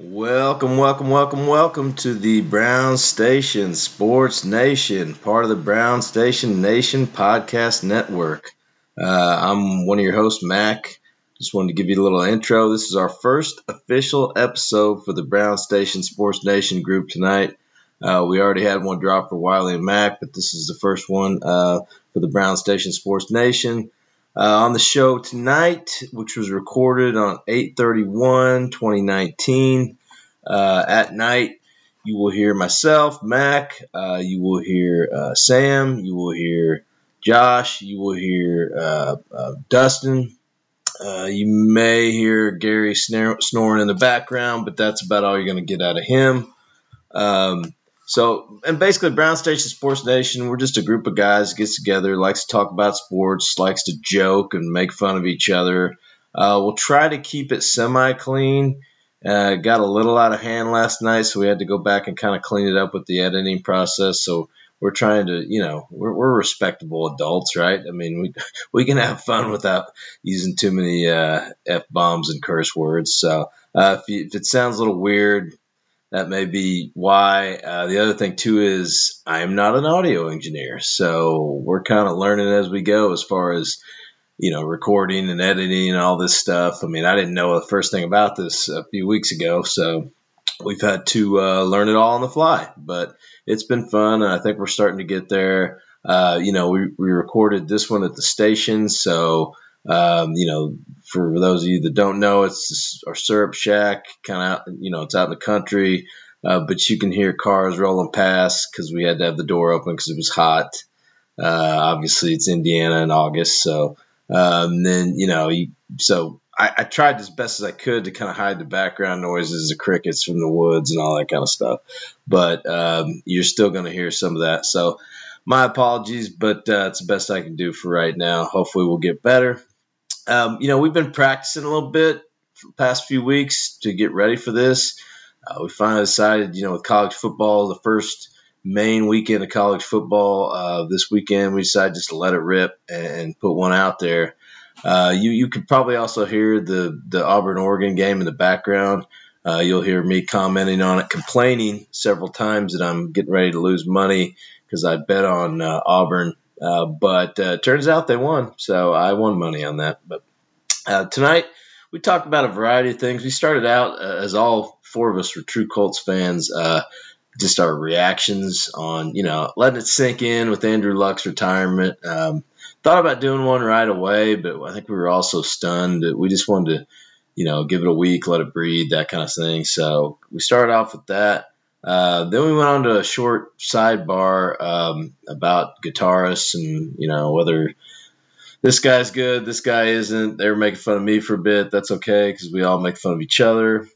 Welcome, welcome, welcome, welcome to the Brown Station Sports Nation, part of the Brown Station Nation Podcast Network. Uh, I'm one of your hosts, Mac. Just wanted to give you a little intro. This is our first official episode for the Brown Station Sports Nation group tonight. Uh, we already had one drop for Wiley and Mac, but this is the first one uh, for the Brown Station Sports Nation. Uh, on the show tonight, which was recorded on 831 2019. Uh, at night, you will hear myself, Mac. Uh, you will hear uh, Sam. You will hear Josh. You will hear uh, uh, Dustin. you may hear Gary snor- snoring in the background, but that's about all you're going to get out of him. Um, so, and basically, Brown Station Sports Nation, we're just a group of guys gets together, likes to talk about sports, likes to joke and make fun of each other. Uh, we'll try to keep it semi clean. Uh, got a little out of hand last night, so we had to go back and kind of clean it up with the editing process. So we're trying to, you know, we're, we're respectable adults, right? I mean, we we can have fun without using too many uh, f bombs and curse words. So uh, if, you, if it sounds a little weird, that may be why. Uh, the other thing too is I am not an audio engineer, so we're kind of learning as we go as far as you know recording and editing and all this stuff. I mean, I didn't know the first thing about this a few weeks ago, so we've had to uh, learn it all on the fly. But it's been fun, and I think we're starting to get there. Uh, you know, we, we recorded this one at the station, so um, you know, for those of you that don't know, it's our syrup shack, kind of, you know, it's out in the country, uh, but you can hear cars rolling past because we had to have the door open because it was hot. Uh, obviously, it's Indiana in August, so um, then you know, you, so I, I, tried as best as I could to kind of hide the background noises, the crickets from the woods, and all that kind of stuff. But um, you're still going to hear some of that. So my apologies, but uh, it's the best I can do for right now. Hopefully, we'll get better. Um, you know, we've been practicing a little bit for the past few weeks to get ready for this. Uh, we finally decided, you know, with college football, the first main weekend of college football uh, this weekend, we decided just to let it rip and put one out there. Uh, you you could probably also hear the the Auburn Oregon game in the background. Uh, you'll hear me commenting on it, complaining several times that I'm getting ready to lose money because I bet on uh, Auburn uh, but uh, turns out they won, so I won money on that. But uh, tonight we talked about a variety of things. We started out uh, as all four of us were true Colts fans. Uh, just our reactions on you know letting it sink in with Andrew Luck's retirement. Um, thought about doing one right away, but I think we were also stunned. We just wanted to you know give it a week, let it breathe, that kind of thing. So we started off with that. Uh, then we went on to a short sidebar um, about guitarists and you know whether this guy's good, this guy isn't. They were making fun of me for a bit. That's okay because we all make fun of each other.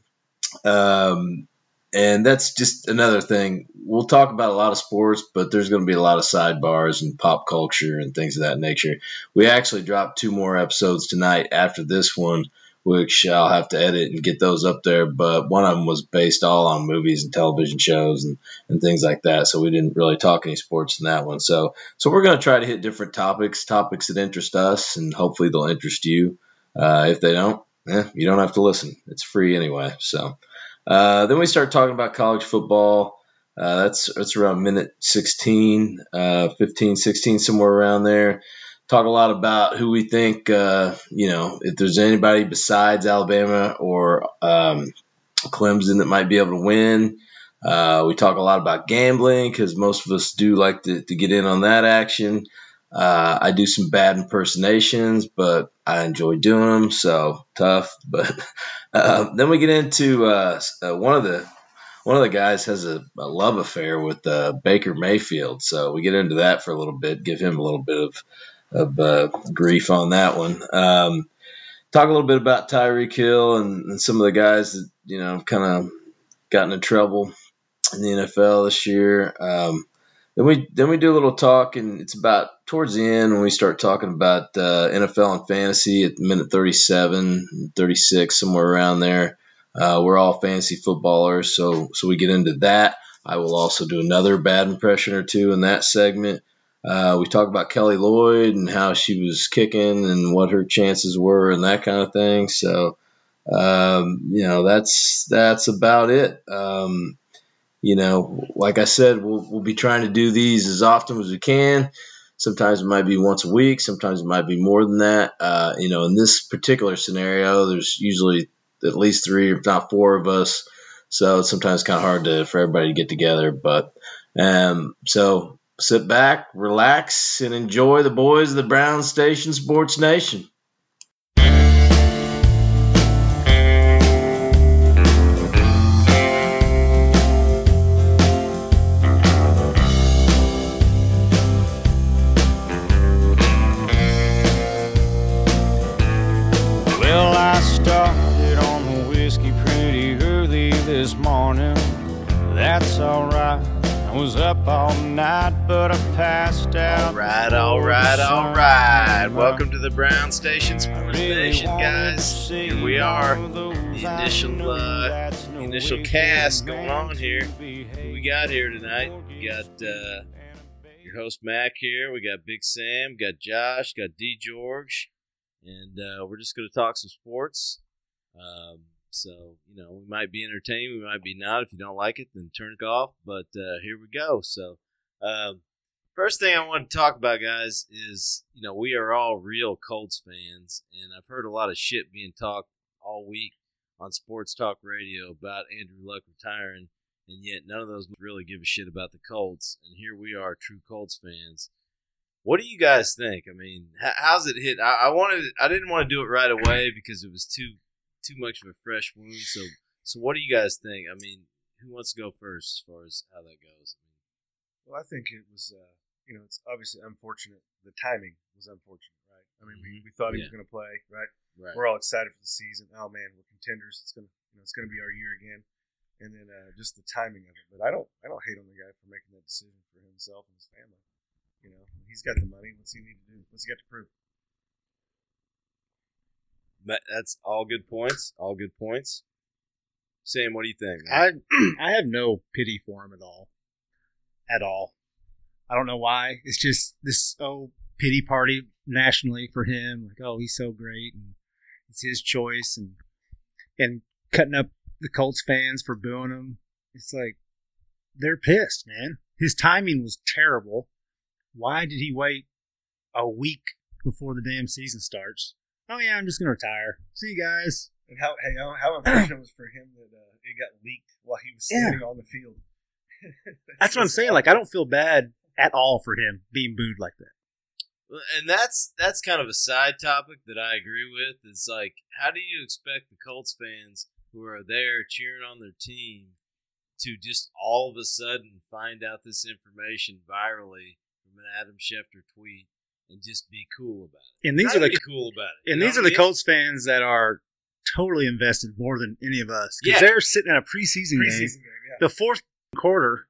Um, and that's just another thing. We'll talk about a lot of sports, but there's going to be a lot of sidebars and pop culture and things of that nature. We actually dropped two more episodes tonight after this one which I'll have to edit and get those up there. But one of them was based all on movies and television shows and, and things like that. So we didn't really talk any sports in that one. So so we're going to try to hit different topics, topics that interest us, and hopefully they'll interest you. Uh, if they don't, eh, you don't have to listen. It's free anyway. So uh, then we start talking about college football. Uh, that's that's around minute 16, uh, 15, 16, somewhere around there talk a lot about who we think, uh, you know, if there's anybody besides Alabama or um, Clemson that might be able to win. Uh, we talk a lot about gambling because most of us do like to, to get in on that action. Uh, I do some bad impersonations, but I enjoy doing them, so tough. But uh, then we get into uh, uh, one of the one of the guys has a, a love affair with uh, Baker Mayfield, so we get into that for a little bit, give him a little bit of of uh, grief on that one. Um, talk a little bit about Tyreek Hill and, and some of the guys that you know kind of gotten in trouble in the NFL this year. Um, then we then we do a little talk, and it's about towards the end when we start talking about uh, NFL and fantasy at minute 37, 36, somewhere around there. Uh, we're all fantasy footballers, so so we get into that. I will also do another bad impression or two in that segment. Uh, we talk about Carli Lloyd and how she was kicking and what her chances were and that kind of thing. So um, you know, that's that's about it. Um, you know, like I said, we'll we'll be trying to do these as often as we can. Sometimes it might be once a week. Sometimes it might be more than that. Uh, you know, in this particular scenario, there's usually at least three, if not four of us. So it's sometimes kind of hard to for everybody to get together. But um, so sit back, relax, and enjoy the boys of the Brown Station Sports Nation. The Brown Station Sports Nation, guys. Here we are. The initial, uh, initial cast going on here. Who we got here tonight? We got uh, your host Mac here. We got Big Sam. Got Josh. Got D George, and uh, we're just going to talk some sports. Um, so you know, we might be entertained. We might be not. If you don't like it, then turn it off. But uh, here we go. So. Um, First thing I want to talk about, guys, is you know we are all real Colts fans, and I've heard a lot of shit being talked all week on sports talk radio about Andrew Luck retiring, and yet none of those really give a shit about the Colts. And here we are, true Colts fans. What do you guys think? I mean, how's it hit? I, I wanted, I didn't want to do it right away because it was too too much of a fresh wound. So, so what do you guys think? I mean, who wants to go first as far as how that goes? Well, I think it was. Uh you know, it's obviously unfortunate. The timing was unfortunate, right? I mean, mm-hmm. we, we thought he yeah. was going to play, right? Right. We're all excited for the season. Oh man, we're contenders. It's gonna, you know, it's gonna be our year again. And then uh, just the timing of it. But I don't, I don't hate on the guy for making that decision for himself and his family. You know, he's got the money. What's he need to do? What's he got to prove? But that's all good points. All good points. Sam, what do you think? Man? I I have no pity for him at all, at all. I don't know why. It's just this oh pity party nationally for him. Like oh he's so great and it's his choice and and cutting up the Colts fans for booing him. It's like they're pissed, man. His timing was terrible. Why did he wait a week before the damn season starts? Oh yeah, I'm just gonna retire. See you guys. And how hey, how, unfortunate was for him that uh, it got leaked while he was standing yeah. on the field. That's what I'm saying. Like I don't feel bad at all for him being booed like that. And that's that's kind of a side topic that I agree with. It's like, how do you expect the Colts fans who are there cheering on their team to just all of a sudden find out this information virally from an Adam Schefter tweet and just be cool about it? And these How are the cool about it. And these are the? Colts fans that are totally invested more than any of us because yeah. they're sitting in a preseason, preseason game. game yeah. The fourth quarter,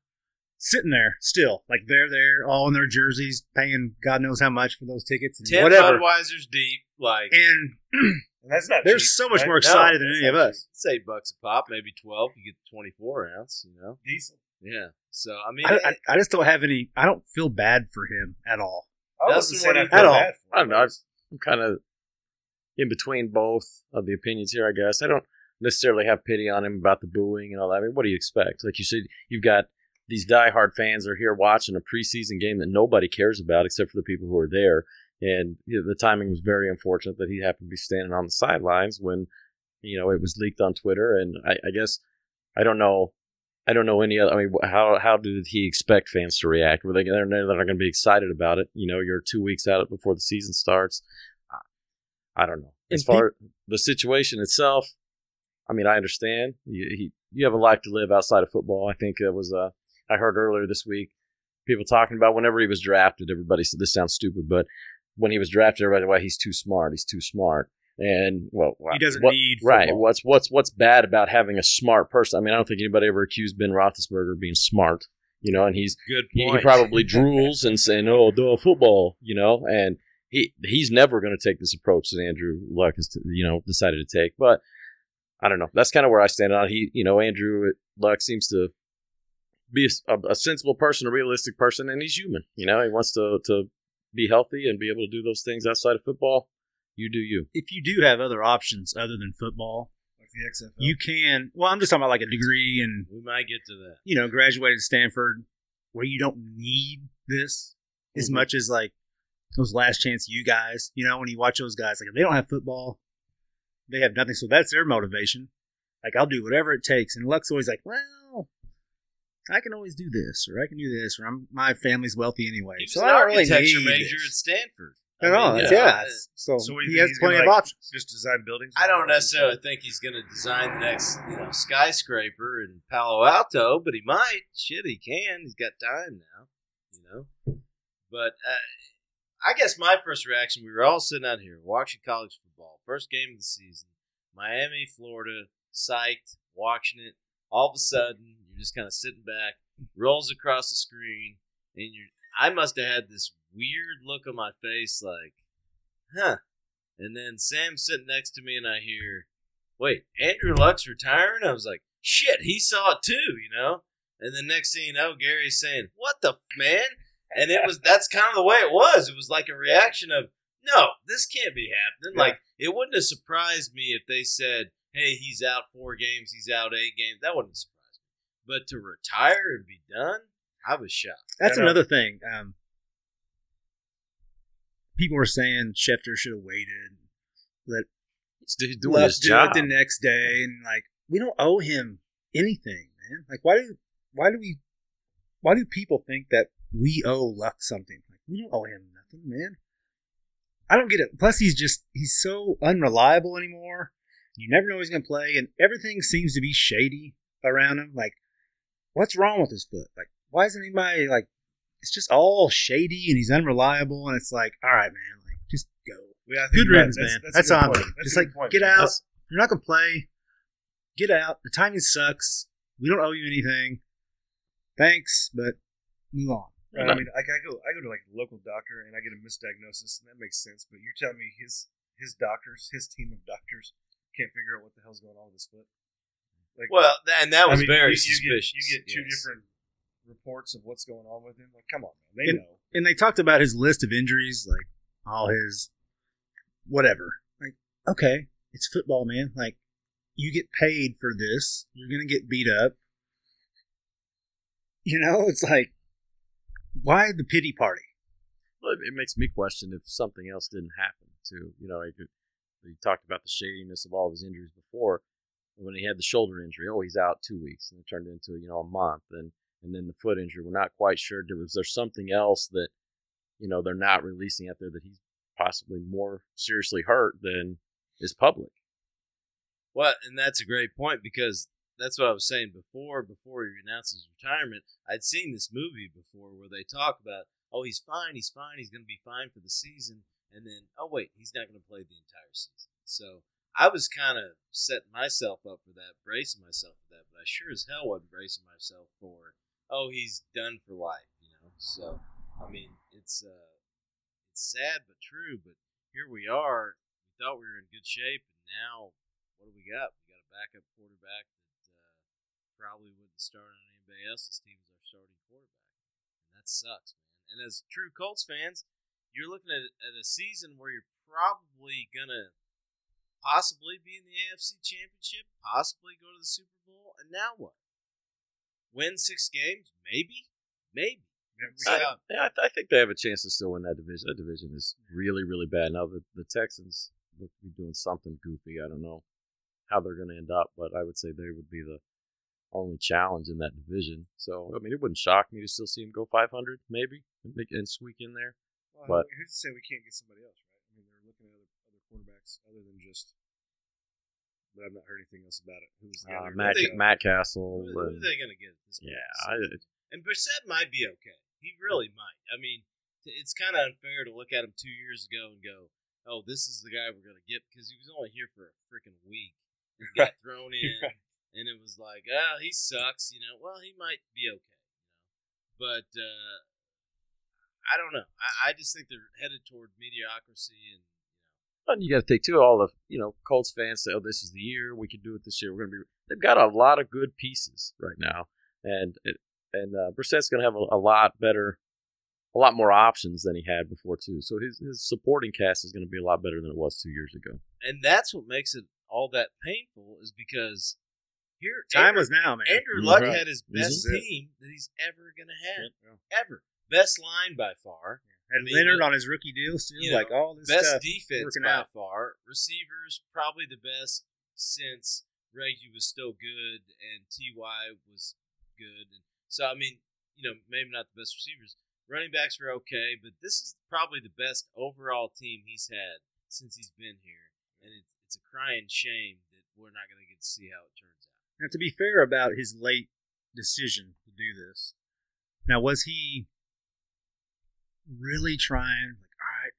sitting there still, like they're there, all in their jerseys, paying God knows how much for those tickets and Ten whatever. Budweisers deep, like, and, and that's not. They're cheap, so much right? more excited no, than any of us. It's eight bucks a pop, maybe twelve. You get the twenty-four ounce, you know, decent. Yeah. So I mean, I, I, I, just don't have any. I don't feel bad for him at all. I wasn't saying I at all. I don't know. I'm kind of in between both of the opinions here. I guess I don't necessarily have pity on him about the booing and all that. I mean, what do you expect? Like you said, you've got these diehard fans are here watching a preseason game that nobody cares about except for the people who are there. And you know, the timing was very unfortunate that he happened to be standing on the sidelines when, you know, it was leaked on Twitter. And I, I guess I don't know. I don't know any other. I mean, how how did he expect fans to react? Were they they're, they're not going to be excited about it? You know, you're two weeks out before the season starts. I don't know. As far as the situation itself, I mean, I understand. You, he, you have a life to live outside of football. I think it was a I heard earlier this week people talking about whenever he was drafted, everybody said this sounds stupid, but when he was drafted, everybody why he's too smart. He's too smart. And well, he doesn't what, need football. right. What's what's what's bad about having a smart person? I mean, I don't think anybody ever accused Ben Roethlisberger of being smart. You know, and he's good. He, he, probably drools and saying, "Oh, duh, football." You know, and he he's never going to take this approach that Andrew Luck has you know decided to take. But I don't know. That's kind of where I stand on. He, you know, Andrew Luck seems to be a, a, sensible person, a realistic person, and he's human. You know, he wants to to be healthy and be able to do those things outside of football. You do you. If you do have other options other than football, the XFL. You can. Well, I'm just talking about like a degree and we might get to that. You know, graduated Stanford, where you don't need this mm-hmm. as much as like those last chance you guys. You know, when you watch those guys, like if they don't have football, they have nothing. So that's their motivation. Like I'll do whatever it takes. And Luck's always like, well, I can always do this, or I can do this, or I'm my family's wealthy anyway. He so I don't really need major this. at Stanford. I know, yeah. yeah. So, so he has plenty of like, options. Just design buildings. I don't necessarily think he's going to design the next, you know, skyscraper in Palo Alto, but he might. Shit, he can. He's got time now, you know. But uh, I guess my first reaction, we were all sitting out here watching college football, first game of the season, Miami, Florida, psyched, watching it. All of a sudden, you're just kind of sitting back, rolls across the screen, and you're. I must have had this weird look on my face, like, huh. And then Sam's sitting next to me, and I hear, wait, Andrew Luck's retiring? I was like, shit, he saw it too, you know? And the next thing you know, Gary's saying, what the f- man? And it was, that's kind of the way it was. It was like a reaction of, no, this can't be happening. Yeah. Like, it wouldn't have surprised me if they said, hey, he's out four games, he's out eight games. That wouldn't surprise me. But to retire and be done, I was shocked. That's another thing. Um, people were saying Schefter should have waited, let he's doing his job the next day, and like we don't owe him anything, man. Like why do why do we why do people think that we owe Luck something? Like we don't owe him nothing, man. I don't get it. Plus, he's just he's so unreliable anymore. You never know he's gonna play, and everything seems to be shady around him. Like, what's wrong with his foot? Like, why isn't anybody like? It's just all shady, and he's unreliable, and it's like, all right, man, like just go. Yeah, good riddance, man. That's, that's, that's on. Just like point, get man. out. That's, You're not gonna play. Get out. The timing sucks. We don't owe you anything. Thanks, but move on. Right. I mean, like I go, I go to like a local doctor and I get a misdiagnosis, and that makes sense. But you're telling me his his doctors, his team of doctors, can't figure out what the hell's going on with his foot. Like, well, and that was I mean, very you, you suspicious. Get, you get two yes. different reports of what's going on with him. Like, come on, man, they and, know. And they talked about his list of injuries, like all his whatever. Like, okay, it's football, man. Like, you get paid for this. You're gonna get beat up. You know, it's like, why the pity party? Well, it makes me question if something else didn't happen to You know, like he talked about the shadiness of all of his injuries before. When he had the shoulder injury, oh, he's out two weeks, and it turned into you know a month, and and then the foot injury. We're not quite sure. Was there something else that you know they're not releasing out there that he's possibly more seriously hurt than is public? Well, and that's a great point because that's what I was saying before. Before he announced his retirement, I'd seen this movie before where they talk about, oh, he's fine, he's fine, he's going to be fine for the season, and then oh wait, he's not going to play the entire season. So I was kind of setting myself up for that, bracing myself for that, but I sure as hell wasn't bracing myself for oh he's done for life, you know. So I mean, it's uh, it's sad but true. But here we are. We thought we were in good shape, and now what do we got? We got a backup quarterback that uh, probably wouldn't start on anybody else's team as our starting quarterback, and that sucks, man. And as true Colts fans, you're looking at, at a season where you're probably gonna possibly be in the AFC Championship, possibly go to the Super Bowl, and now what? Win six games, maybe, maybe. Yeah, yeah I, th- I, think they have a chance to still win that division. That division is really, really bad. Now the, the Texans look to be doing something goofy. I don't know how they're going to end up, but I would say they would be the only challenge in that division. So I mean, it wouldn't shock me to still see them go 500, maybe, and, make, and squeak in there. Well, but who's to say we can't get somebody else, right? I mean, they're looking at other, other quarterbacks other than just. But I've not heard anything else about it. Who's uh, Matt, they, Matt Cassel? Who, who are they going to get? This yeah, I, and Brissett might be okay. He really might. I mean, it's kind of unfair to look at him two years ago and go, "Oh, this is the guy we're going to get," because he was only here for a freaking week. He got thrown in, and it was like, "Oh, he sucks," you know. Well, he might be okay, you know. But uh, I don't know. I, I just think they're headed toward mediocrity, and you know. And you got to take too all the you know Colts fans say, "Oh, this is the year we can do it this year." We're going to be. They've got a lot of good pieces right now, and and uh, Brissett's going to have a, a, lot better, a lot more options than he had before too. So his his supporting cast is going to be a lot better than it was two years ago. And that's what makes it all that painful is because here time Andrew, is now, man. Andrew. Luck right. had his best team that he's ever gonna have, yeah. ever. Best line by far. Had I mean, Leonard on his rookie deal too. you know, like all this best stuff defense by out. far. Receivers probably the best since Reggie was still good and Ty was good, and so I mean, you know, maybe not the best receivers. Running backs were okay, but this is probably the best overall team he's had since he's been here, and it's it's a crying shame that we're not going to get to see how it turns out. Now, to be fair about his late decision to do this, now was he really trying? Like, all right,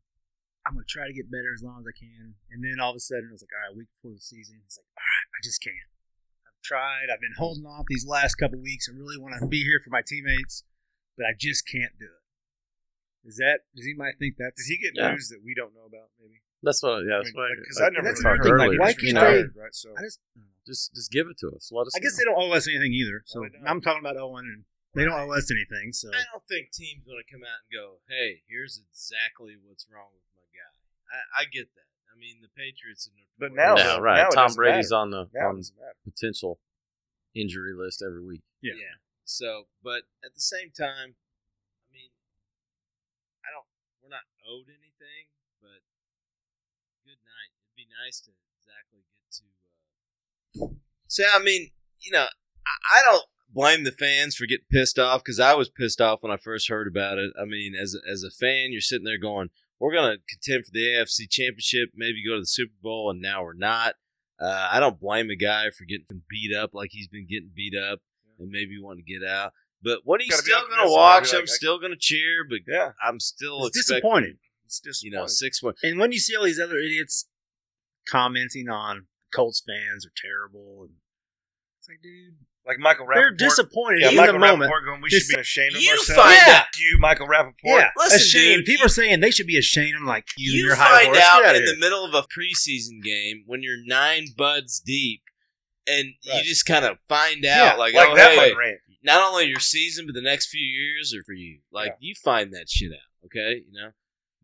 I'm going to try to get better as long as I can, and then all of a sudden it was like, all right, week before the season, it's like, all right, I just can't. I've tried. I've been holding off these last couple weeks. I really want to be here for my teammates, but I just can't do it. Is that? Does anybody think that? Did he get yeah. news that we don't know about? Maybe. That's what. Yeah, that's I mean, Because I, I, never that's heard earlier. Like, why can't they? Right. So I just, just just give it to us. Let us. I guess they don't owe us anything either. So no, I'm talking about oh Owen, and they don't owe us anything. So I don't think teams going to come out and go, "Hey, here's exactly what's wrong with my guy." I, I get that. I mean, the Patriots are. But now, now right? Now Tom Brady's matter. on the now on potential injury list every week. Yeah. yeah. So, but at the same time, I mean, I don't. we're not owed anything, but good night. It'd be nice to exactly get to. Uh... So I mean, you know, I, I don't blame the fans for getting pissed off because I was pissed off when I first heard about it. I mean, as a, as a fan, you're sitting there going, "We're gonna contend for the AFC Championship, maybe go to the Super Bowl, and now we're not." Uh, I don't blame a guy for getting beat up like he's been getting beat up, and maybe wanting to get out. But what are you still going to watch? Like, I'm still going to cheer, but yeah, I'm still it's disappointed. It's disappointing. You know, six one. And when you see all these other idiots commenting on Colts fans are terrible, and it's like, dude, like Michael Rapaport. They're disappointed yeah, in Michael the moment. Going, we should be ashamed of you ourselves. Find yeah. out. You, Michael Rapaport. Yeah, Listen, ashamed. Dude, People you, are saying they should be ashamed. I'm like, you, you your find high horse. out in here. the middle of a preseason game when you're nine buds deep, and right. you just kind of find out, yeah, like, like oh, that hey, rant not only your season, but the next few years are for you. Like yeah. you find that shit out, okay? You know.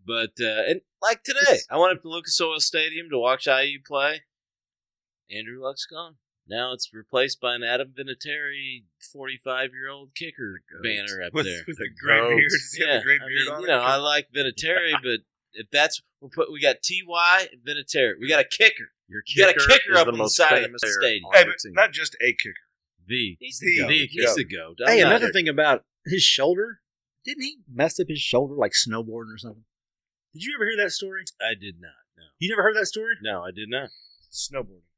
But uh, and like today, I went up to Lucas Oil Stadium to watch IU play. Andrew Luck's gone. Now it's replaced by an Adam Vinatieri, forty-five-year-old kicker banner up with, there with a great beard. yeah, great I beard mean, on you know, I like Vinatieri, but if that's we put, we got Ty and Vinatieri. We got a kicker. Your kicker you got a kicker up on the side of the stadium. Hey, but not just a kicker. The he's the, the, the he's the goat. hey, another thing about his shoulder, didn't he mess up his shoulder like snowboarding or something? Did you ever hear that story? I did not. No. You never heard that story? No, I did not. Snowboarding.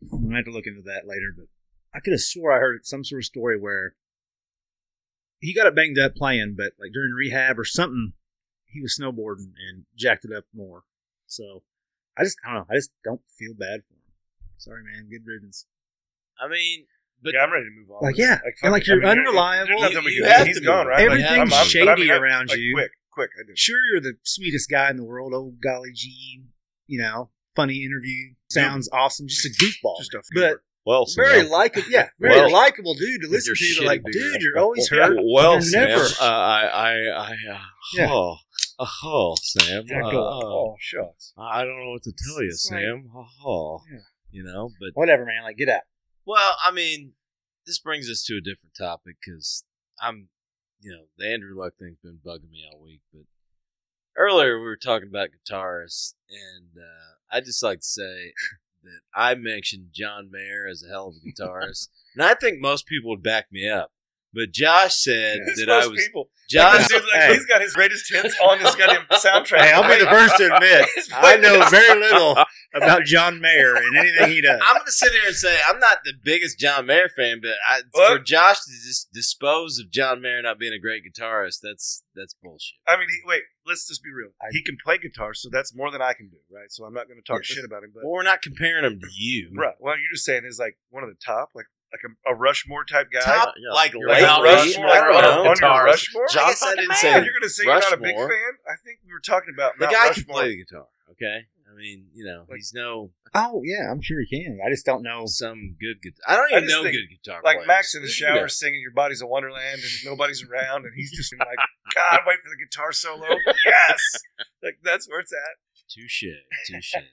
Yeah, I'm gonna have to look into that later. But I could have swore I heard some sort of story where he got it banged up playing, but like during rehab or something, he was snowboarding and jacked it up more. So I just I don't know. I just don't feel bad for him. Sorry, man. Good riddance. I mean, but yeah, I'm ready to move on. Like yeah, like, and like you're I mean, unreliable. You, you, you have he's to gone, right? Everything's like, I'm, I'm, shady I mean, around like, you. Quick, quick. I. Sure, you're the sweetest guy in the world. Oh golly gee, you know, funny interview, sounds yeah. awesome. Just a goofball, just a but well, very likable. Yeah, very well, likable dude to listen to. Like, dude, you're always hurt. Well, you're Sam, never. Uh, I, I, I, uh, Yeah. oh, oh, Sam. Yeah, uh, oh, shucks. I don't know what to tell you, It's like- Sam. Oh, Yeah. you know, but Whatever, man. Like, get out. well, I mean, this brings us to a different topic because I'm, you know, the Andrew Luck thing's been bugging me all week. But earlier we were talking about guitarists, and uh, I just like to say that I mentioned John Mayer as a hell of a guitarist, and I think most people would back me up. But Josh said It's that most I was people. Josh. Like, like, Hey. he's got his greatest hits on this goddamn soundtrack. Hey, I'll be the first to admit I know very little about John Mayer and anything he does. I'm going to sit here and say I'm not the biggest John Mayer fan, but I, for Josh to just dispose of John Mayer not being a great guitarist, that's that's bullshit. I mean, he, wait. Let's just be real. he can play guitar, so that's more than I can do, right? So I'm not going to talk Yeah. shit about him. But Well, we're not comparing him to you. right, well, you're just saying is like one of the top, like like a, a Rushmore type guy. Top Yeah. like You're late Mount. Rushmore, I don't know. on your Guitarist. Rushmore. I guess I didn't man. say you're going to say you're not a big fan? I think we were talking about The Mount guy Rushmore. can play the guitar. Okay, I mean, you know, Like- he's no Oh yeah, I'm sure he can. I just don't know. some good guitar. I don't even just know think, good guitar like players. Max in the shower does? singing "Your Body's a Wonderland" and nobody's around, and he's just like, "God, wait for the guitar solo." Yes, like that's where it's at. Touche, touche.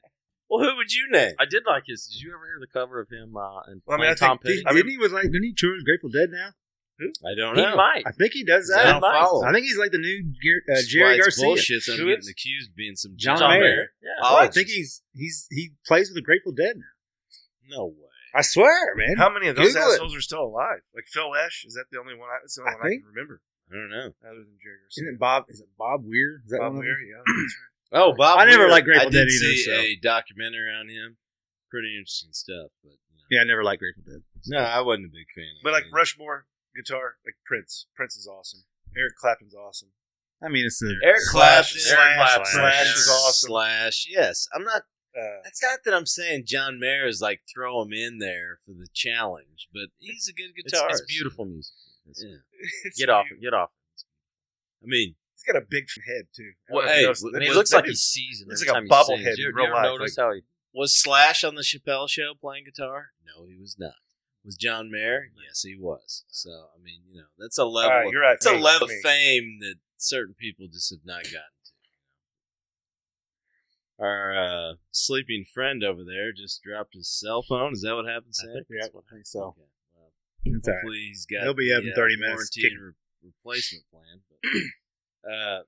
Well, who would you name? I did like his. Did you ever hear the cover of him uh, and well, I mean, I Tom think, Petty? I mean, he was like, didn't he tour Grateful Dead now? I don't he know. He might. I think he does that. I don't follow. I think he's like the new Ger- uh, Jerry why it's Garcia. Bullshit. So I'm Who getting is? accused of being some John, John Mayer. Mayer. Yeah. Oh, I think he's he's he plays with the Grateful Dead now. No way. I swear, man. How many of those Google it. assholes are still alive? Like Phil Lesh? Is that the only one? I, that's the only I one I can remember I don't know. other than Jerry Isn't Garcia. it Bob? Is it Bob Weir? Is that Bob one? Weir, yeah, that's Oh, Bob. I never Weir. liked Grateful I did Dead either, See so. a documentary on him. Pretty interesting stuff, but you know. Yeah, I never liked Grateful Dead. no, I wasn't a big fan. of But like. Rushmore guitar, like Prince. Prince is awesome. Eric Clapton's awesome. I mean, it's the Eric Slash, Clapton, Slash, Eric Clapton, Slash is awesome. Slash, yes. I'm not. Uh, It's not that I'm saying John Mayer is like throw him in there for the challenge, but he's a good It's, guitarist. it's beautiful music. It's- Yeah. it's Get off cute. it. Get off it. I mean, He's got a big head too. Well, know if you hey, noticed. And he Was- looks like dude- he's seasoned. it's like a time he sings. bobblehead You, in you real ever life, notice like- how he? was Slash on the Chappelle show playing guitar? No, he was not. Was John Mayer? Yes, he was. So I mean, you know, that's a level. right, you're right. It's a level me. of fame that certain people just have not gotten to. Our uh, sleeping friend over there just dropped his cell phone. Is that what happened, Sam? I think that's I think so. Okay. Well, It's all right. hopefully he's got. He'll be up in uh, 30 minutes, Warranty re- replacement plan. But, uh,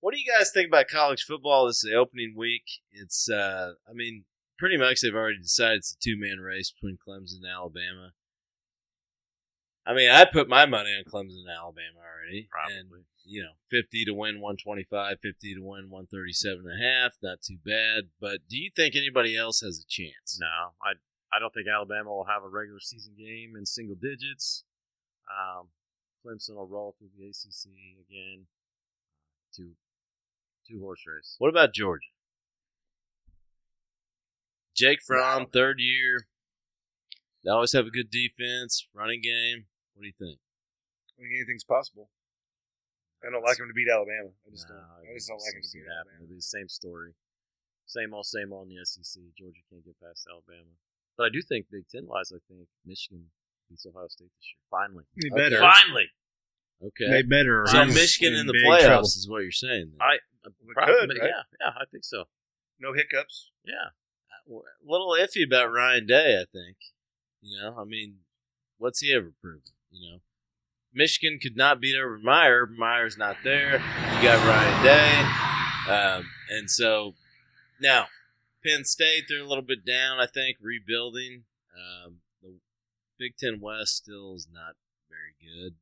what do you guys think about college football? This is the opening week. It's, uh, I mean, pretty much they've already decided it's a two man race between Clemson and Alabama. I mean, I put my money on Clemson and Alabama already. And, Probably. you know, 50 to win 125, 50 to win 137 and a half. Not too bad. But do you think anybody else has a chance? No, I I don't think Alabama will have a regular season game in single digits. Um, Clemson will roll through the ACC again. Two two horse race. What about Georgia? Jake Fromm, third year. They always have a good defense, running game. What do you think? I mean, anything's possible. I don't like him to beat Alabama. I just No, don't. I just don't like him to beat happen. Alabama. It'll be the same story. Same old, same old in the SEC. Georgia can't get past Alabama. But I do think Big Ten wise, I think Michigan beats Ohio State this year. Finally. They Okay. better. Finally. Okay. They better. so I'm Michigan in the big playoffs trouble. is what you're saying. then. I uh, We probably, could, right? yeah, yeah, I think so. No hiccups. Yeah. A little iffy about Ryan Day, I think. You know, I mean, what's he ever proven? You know, Michigan could not beat Urban Meyer. Meyer's not there. You got Ryan Day, um, and so now Penn State they're a little bit down. I think rebuilding. Um, the Big Ten West still is not very good.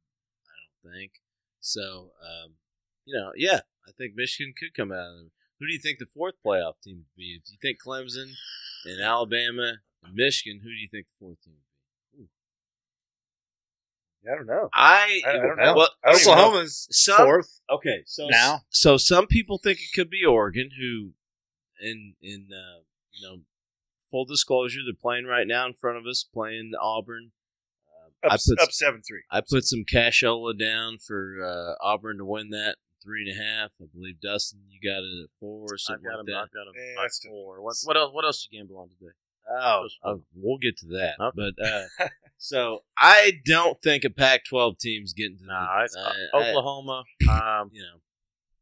I don't think so. Um, you know, yeah, I think Michigan could come out of. Who do you think the fourth playoff team would be? If you think Clemson and Alabama and Michigan, who do you think the fourth team would be? I don't know. I, I, I don't know. Well, I don't even know. Oklahoma's Some- fourth. Okay, so Now? so some people think it could be Oregon, who, in in uh, you know, full disclosure, they're playing right now in front of us, playing Auburn. Uh, Up, I put up seven three. I put some cashola down for uh, Auburn to win that three and a half. I believe Dustin, you got it at four or I've something got like him. that. I've got him. Yeah, by that's too- four. What what else? What else you gamble on today? Oh, uh, we'll get to that. Okay. But uh, so I don't think a Pac-12 team's getting to Nah, the, it's uh, Oklahoma. Um, you know,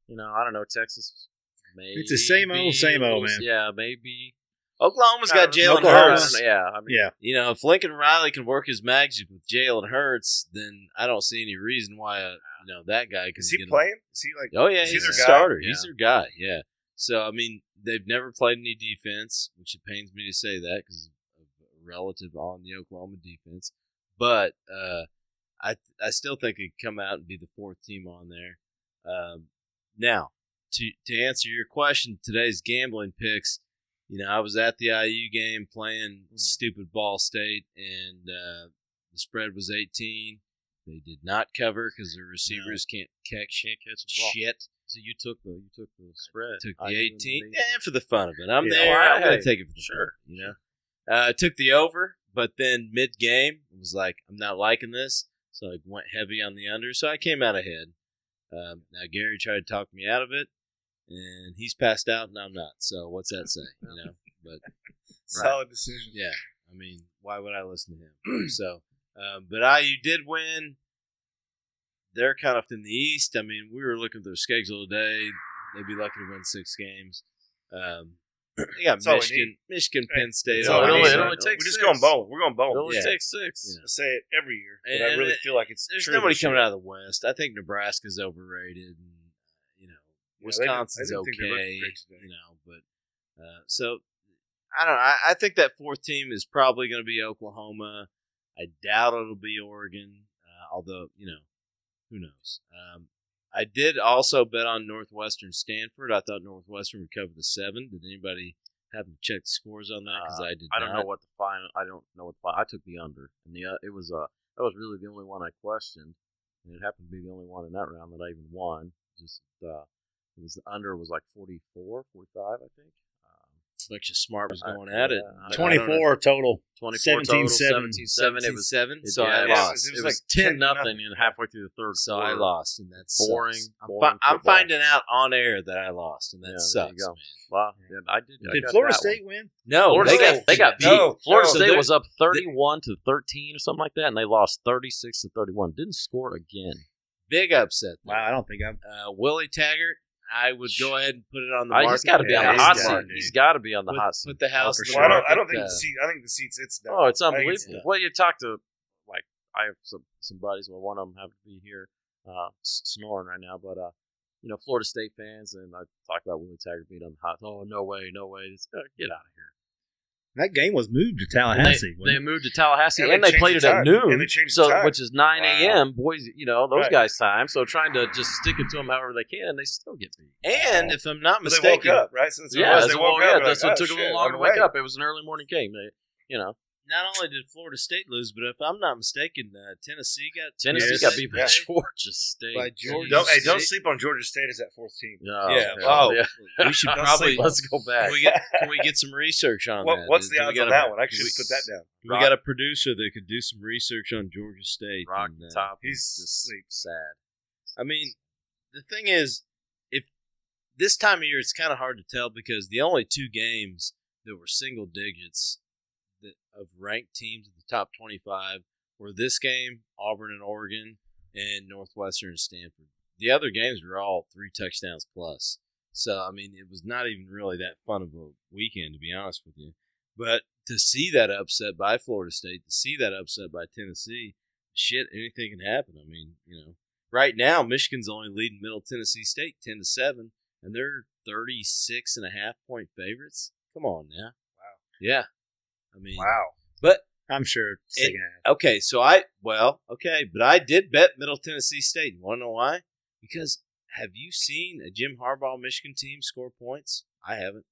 you know, I don't know. Texas. Maybe. It's the same old, same old, man. Yeah, maybe. Oklahoma's got Jalen Hurts. Yeah, I mean, Yeah. You know, if Lincoln Riley can work his magic with Jalen and Hurts, then I don't see any reason why uh, you know that guy Is he him- playing? Is he like? Oh yeah, he's a starter. Yeah. He's their guy. Yeah. So I mean, they've never played any defense, which it pains me to say that because of relative on the Oklahoma defense. But uh, I I still think it could come out and be the fourth team on there. Um, now, to to answer your question, today's gambling picks. You know, I was at the IU game playing stupid Ball State, and uh, the spread was 18. They did not cover because the receivers can't catch Can't catch shit. So you took the you took the spread. Took the did 18. the Yeah, for the fun of it. I'm Yeah. there. I'm going to take it for the sure, fun. You know, uh, took the over, but then mid game it was like, I'm not liking this, so I went heavy on the under. So I came out ahead. Um, now Gary tried to talk me out of it, and he's passed out, and I'm not. So what's that say? You know, but Solid decision. yeah, I mean, why would I listen to him? so, um, but IU did win. They're kind of in the East. I mean, we were looking at their schedule today. They'd be lucky to win six games. Um, They got Michigan, Michigan, Penn State. It only, it only takes We're just six. going bowling. We're going It bowling. only Yeah. takes six. Yeah. I say it every year, but And- I really it- feel like it's There's true nobody coming year. out of the West. I think Nebraska's overrated, and you know Yeah, they didn't- Wisconsin's didn't think they looked okay. You know, but uh, so I don't know. I, I think that fourth team is probably going to be Oklahoma. I doubt it'll be Oregon, uh, although you know who knows. Um, I did also bet on Northwestern Stanford. I thought Northwestern would cover the seven. Did anybody happen to check the scores on that? Because Uh, I did. I don't not. know what the final. I don't know what the final. I took the under, and the uh, it was uh that was really the only one I questioned, and it happened to be the only one in that round that I even won. Just uh, it was the under was like 44, 45, I think. Bunch of smart was I- going at it. yeah, I- I don't 24 total. 24 17, total, 7. 17, It was seven. it- So I yeah, it was- lost. It It was was, like 10 10 nothing, nothing. and halfway through the third So quarter. I lost, and that's Boring, I'm, boring I'm football. finding out on air that I lost, and that Yeah, there you sucks, go. man. Wow, yeah, I did. I Did got Florida State one. win? No, Florida they State, got they got beat. No, Florida no. State was up 31 to 13 or something like that, and they lost 36 to 31. Didn't score again. big upset. there. Wow, I don't think I'm. Uh, Willie Taggart, I would go ahead and put it on the Uh, market. he's got to be Yeah, on the he's hot seat. He's got to be on the put, hot seat. put the house. for in the sure. Well, I don't. I don't think uh, the seat. I think the seats. It's down. Oh, it's unbelievable. down. Well, you talk to like I have some some buddies. Well, one of them have to be here uh, snoring right now, but uh, you know, Florida State fans, and I talk about Willie Taggart being on the hot. Oh, no way, no way! It's, uh, get out of here. That game was moved to And Tallahassee. They, they moved to Tallahassee, And and, they they played it changed at noon, And they changed the so time. which is nine a.m. Boys, you know those Right. guys' time. So trying to just stick it to them however they can, and they still get beat. And if I'm not But they woke mistaken, up, right? Since Yeah, was, that's they what- woke yeah, up. they're that's like, what oh, took them a little longer to wake up. It was an early morning game. They, you know, not only did Florida State lose, but if I'm not mistaken, uh, Tennessee got Tennessee Yes. got beat by Yeah. Georgia State. By Georgia Don't, hey, don't sleep on Georgia State as that fourth team. No, Yeah, no, oh, yeah. we should probably. Let's go back. Can we get can we get some research on What, that? what's Do the we odds on that one? I should we- put that down. We got a producer that could do some research on Georgia State. Rocky and, uh, Top. He's just asleep. sad. I mean, the thing is, if this time of year, it's kind of hard to tell because the only two games that were single digits that of ranked teams at the top twenty-five were this game, Auburn and Oregon, and Northwestern and Stanford. The other games were all three touchdowns plus. So I mean, it was not even really that fun of a weekend, to be honest with you. But to see that upset by Florida State, to see that upset by Tennessee, shit, anything can happen. I mean, you know, right now Michigan's only leading Middle Tennessee State ten to seven, and they're 36 and a half point favorites. Come on now. Wow. Yeah. I mean, Wow. but I'm sure. It- okay, so I well, okay, but I did bet Middle Tennessee State. You want to know why? Because have you seen a Jim Harbaugh Michigan team score points? I haven't.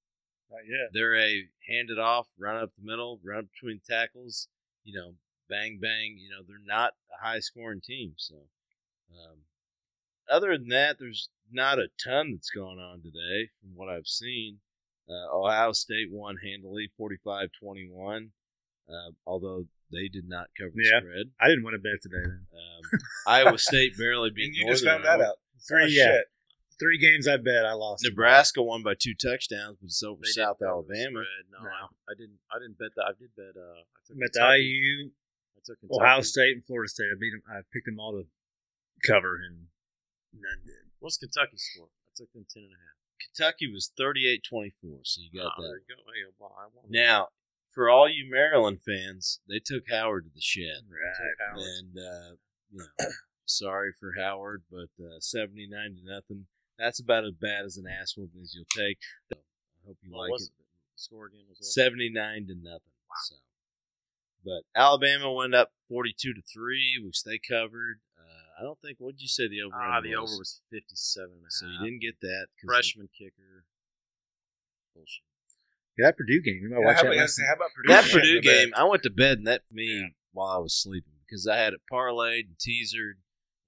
Not yet. They're a hand it off, run up the middle, run up between tackles, you know, bang bang. You know, they're not a high scoring team. So, um, other than that, there's not a ton that's going on today from what I've seen. Uh, Ohio State won handily, 45-21, uh, although they did not cover the Yeah. spread. I didn't want to bet today. Um, Iowa State barely beat And you just Northern found that Iowa. out. Three, Oh, yeah. shit. three games I bet I lost. Nebraska won by two touchdowns, but it's over South didn't cover the Alabama. No, No. I, I didn't. I didn't bet that. I did bet. Uh, I took bet the Kentucky. IU, I took Kentucky. Ohio State, and Florida State. I beat them. I picked them all to cover, and none did. What's Kentucky's score? I took them ten and a half. Kentucky was 38-24, so you got Oh, that. go. Hey, well. Now, for all you Maryland fans, they took Howard to the shed. Right. And, uh, you know, sorry for Howard, but uh, 79 to nothing. That's about as bad as an ass whooping as you'll take. So, I hope you What like it. it? The score again was what? 79 to nothing. So, but Alabama went up 42 to 3, which they covered. I don't think, what did you say the over Ah, the over was fifty-seven and a half. So you didn't get that freshman kicker. Bullshit. Yeah, that Purdue game. You might Yeah, watch how, that. about, how about Purdue? That Purdue game, I went to bed and that for me Yeah. while I was sleeping because I had it parlayed and teasered,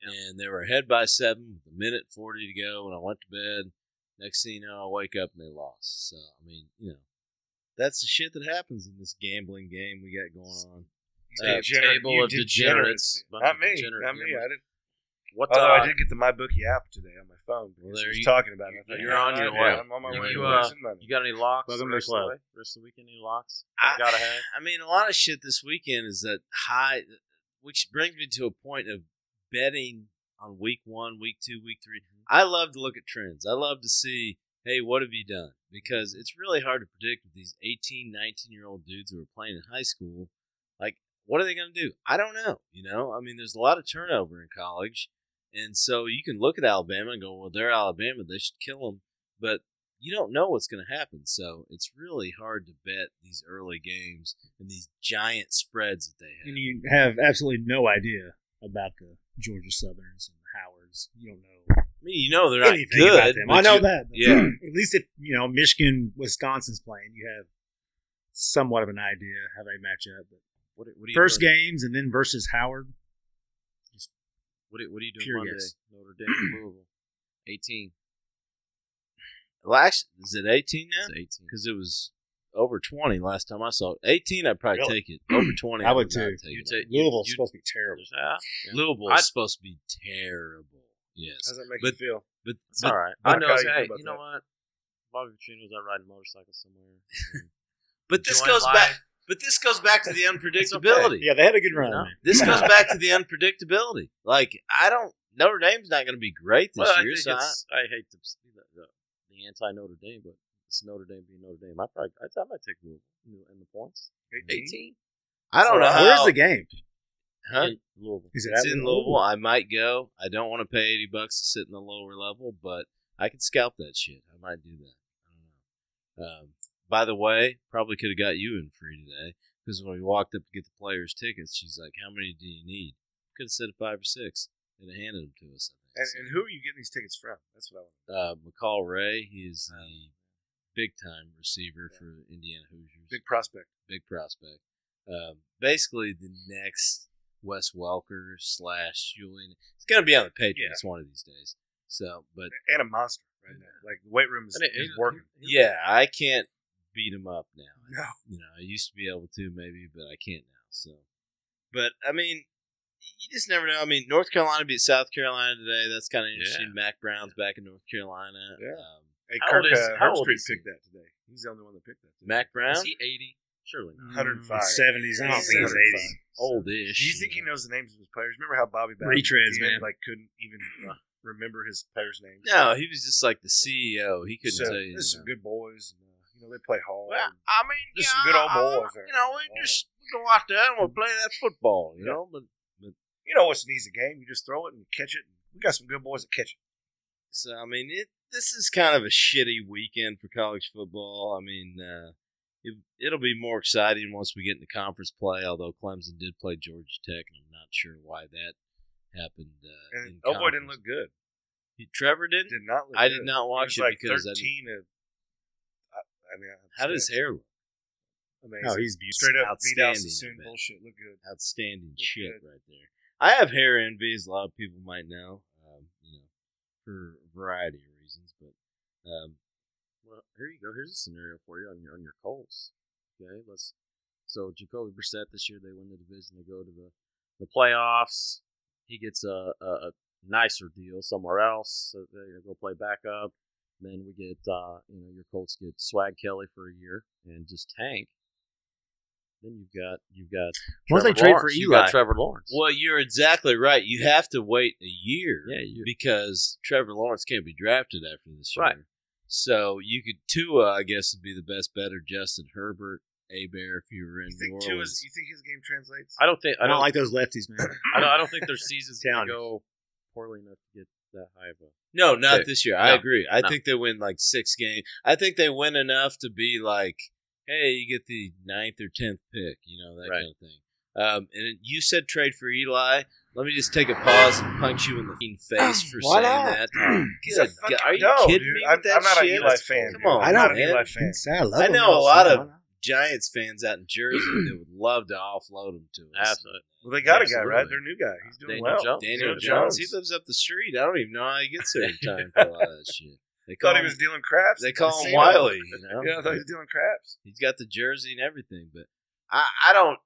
and they were ahead by seven with a minute forty to go, and I went to bed. Next thing you know, I wake up and they lost. So I mean, you know, that's the shit that happens in this gambling game we got going on. You Uh, table you of degenerates. Bunch Not me. degenerate Not me. I didn't. What? Although I did get the MyBookie app today on my phone. Well, Well, there there was you- talking about it. You're on your way. I'm on my You- way. you, uh. You got any locks? Welcome to the the rest of club. the way? Rest of the weekend, any locks? I, Gotta have. I mean, a lot of shit this weekend is that high, which brings me to a point of betting on week one, week two, week three. I love to look at trends. I love to see hey, what have you done? Because it's really hard to predict with these 18, 19 year old dudes who are playing in high school. Like, what are they going to do? I don't know. You know, I mean, there's a lot of turnover in college. And so you can look at Alabama and go, well, they're Alabama. They should kill them. But you don't know what's going to happen. So it's really hard to bet these early games and these giant spreads that they have. And you have absolutely no idea about the Georgia Southerns and the Howards. You don't know. I mean, you know they're not good. I know you, that. Yeah. At least if you know Michigan, Wisconsin's playing, you have somewhat of an idea how they match up. But what, what first doing? games and then versus Howard. Just what are, what are you doing Monday? Guess. Notre Dame, Louisville, eighteen. Well, actually, is it 18 now? It's 18. Because it was over 20 last time I saw it. 18, I'd probably really? take it. Over 20, I, I would too. Take it. Louisville's you, supposed to be terrible. Yeah. Louisville's supposed to be terrible. Yes. How's that make but, you feel? But it's all right. I know. Hey, you, you know what? Bobby Petrino's out riding motorcycles somewhere. but this goes life. Back. But this goes back to the unpredictability. Okay. Yeah, they had a good run. You know? This goes back to the unpredictability. Like I don't. Notre Dame's not going to be great this well, year. I, so I, I hate to the anti Notre Dame, but it's Notre Dame being Notre Dame. I probably I, I might take Louisville in the points. 18? I don't so, know. How, where's the game? Huh? In Louisville. Is it it's in Louisville. Louisville. I might go. I don't want to pay eighty bucks to sit in the lower level, but I can scalp that shit. I might do that. I don't know. Um, by the way, probably could have got you in free today because when we walked up to get the players' tickets, she's like, "How many do you need?" Could have said five or six and handed them to us. And, and, who are you getting these tickets from? That's what I want. Uh, McCall Ray. He's a big time receiver yeah. for Indiana Hoosiers. Big prospect. Big prospect. Um, basically, the next Wes Welker slash Julian. It's gonna be on the Patriots yeah. one of these days. So, but and a monster right now. Like the weight room is, is working. Yeah, I can't beat him up now. No, you know, I used to be able to maybe, but I can't now. So, but I mean, you just never know. I mean, North Carolina beat South Carolina today. That's kind of interesting. Yeah. Mack Brown's back in North Carolina. Yeah. Um, hey, Kirk is, uh, Herbstreit picked that today. He's the only one that picked that. Today. Mack Brown? Is he 80? Surely not. 105. 70s. I don't think he's 80. Oldish. Do you think he knows the names of his players? Remember how Bobby Bowden retreads, man, like couldn't even uh, remember his players' names? No, he was just like the CEO. He couldn't so, tell you. There's some good boys. And, you know, they play hard. Well, I mean, just yeah, some good old boys. You know, we just we go out there and we play that football. You yeah. know, but you know it's an easy game. You just throw it and you catch it. We got some good boys that catch it. So I mean, it this is kind of a shitty weekend for college football. I mean, uh, it, it'll be more exciting once we get into conference play. Although Clemson did play Georgia Tech, and I'm not sure why that happened. Uh, and oh boy, didn't look good. He, Trevor didn't. Did not. I good. did not watch it, it like because thirteen of. I, mean, how does his hair look? Amazing. Oh, he's beautiful. Straight up outstanding. bullshit. Look good. Outstanding look shit good. right there. I have hair envy, as a lot of people might know, um, you know, for a variety of reasons. But um, well, here you go. Here's a scenario for you on your on your Colts. Okay, let's. So Jacoby Brissett this year they win the division. They go to the the playoffs. He gets a, a, a nicer deal somewhere else. So they go play backup. Then we get, uh, you know, your Colts get Swag Kelly for a year and just tank. Then you've got you've got once they trade for Eli, Trevor Lawrence. Well, you're exactly right. You have to wait a year, yeah, you, because Trevor Lawrence can't be drafted after this year. Right. So you could Tua, I guess, would be the best better. Justin Herbert, a Bear, if you were in you think New Orleans. Tua's, you think his game translates? I don't think. I don't, I don't like those lefties, man. I don't. I don't think their season's gonna go poorly enough to get that high of a. No, not pick. this year. No, I agree. I no. think they win like six games. I think they win enough to be like hey, you get the ninth or tenth pick, you know that right. kind of thing. Um, and you said trade for Eli. Let me just take a pause and punch you in the face for saying that. Good God. Are you no, kidding dude. me I'm, with that I'm not shit? an Eli fan. Come on, I'm not an Eli fan. I, I know a lot of Giants fans out in Jersey that would love to offload him to us. Absolutely. Well, they got Absolutely. a guy, right? Their new guy. He's doing Daniel well. Jones. Daniel, Daniel Jones. Jones. He lives up the street. I don't even know how he gets there in time for a lot of that shit. They thought he was dealing craps. They call him Wiley. You know? yeah, I thought he was dealing craps. He's got the jersey and everything, but I, I don't.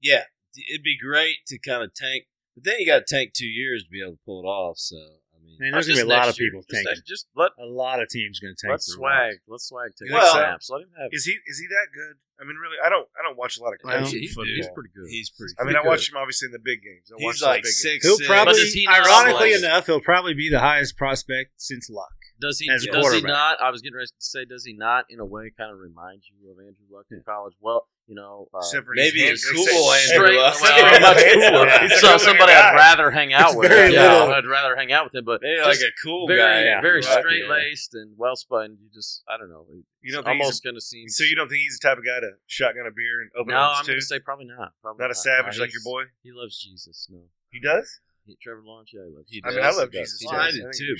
Yeah, it'd be great to kind of tank, but then you got to tank two years to be able to pull it off. So I mean, Man, there's gonna be a lot of people year. tanking. Just, just let a lot of teams gonna tank. Let swag. Let swag take well, snaps. Let him have. Is he is he that good? I mean, really, I don't I don't watch a lot of college he's, football. He's pretty good. He's pretty. I mean, I watch him obviously in the big games. I he's like six. He'll six. probably, he ironically enough, he'll probably be the highest prospect since Luck. Does he? Does he not? I was getting ready to say, does he not, in a way, kind of remind you of Andrew Luck in college? Well, you know, uh, maybe a cool Andrew Luck. Well, much cooler. Yeah. So somebody I'd rather hang out it's with. Yeah, I'd rather hang out with him. But maybe like a cool very, guy, yeah. very straight laced and well spun. You just, I don't know. You don't think almost going to seem. So you don't think he's the type of guy to shotgun a beer and open no, up his I'm going to say probably not. Probably not, not a savage like your boy. He loves Jesus. No, he does. Trevor Lawrence, yeah, he loves. He I mean, I love Jesus. Well, I do too.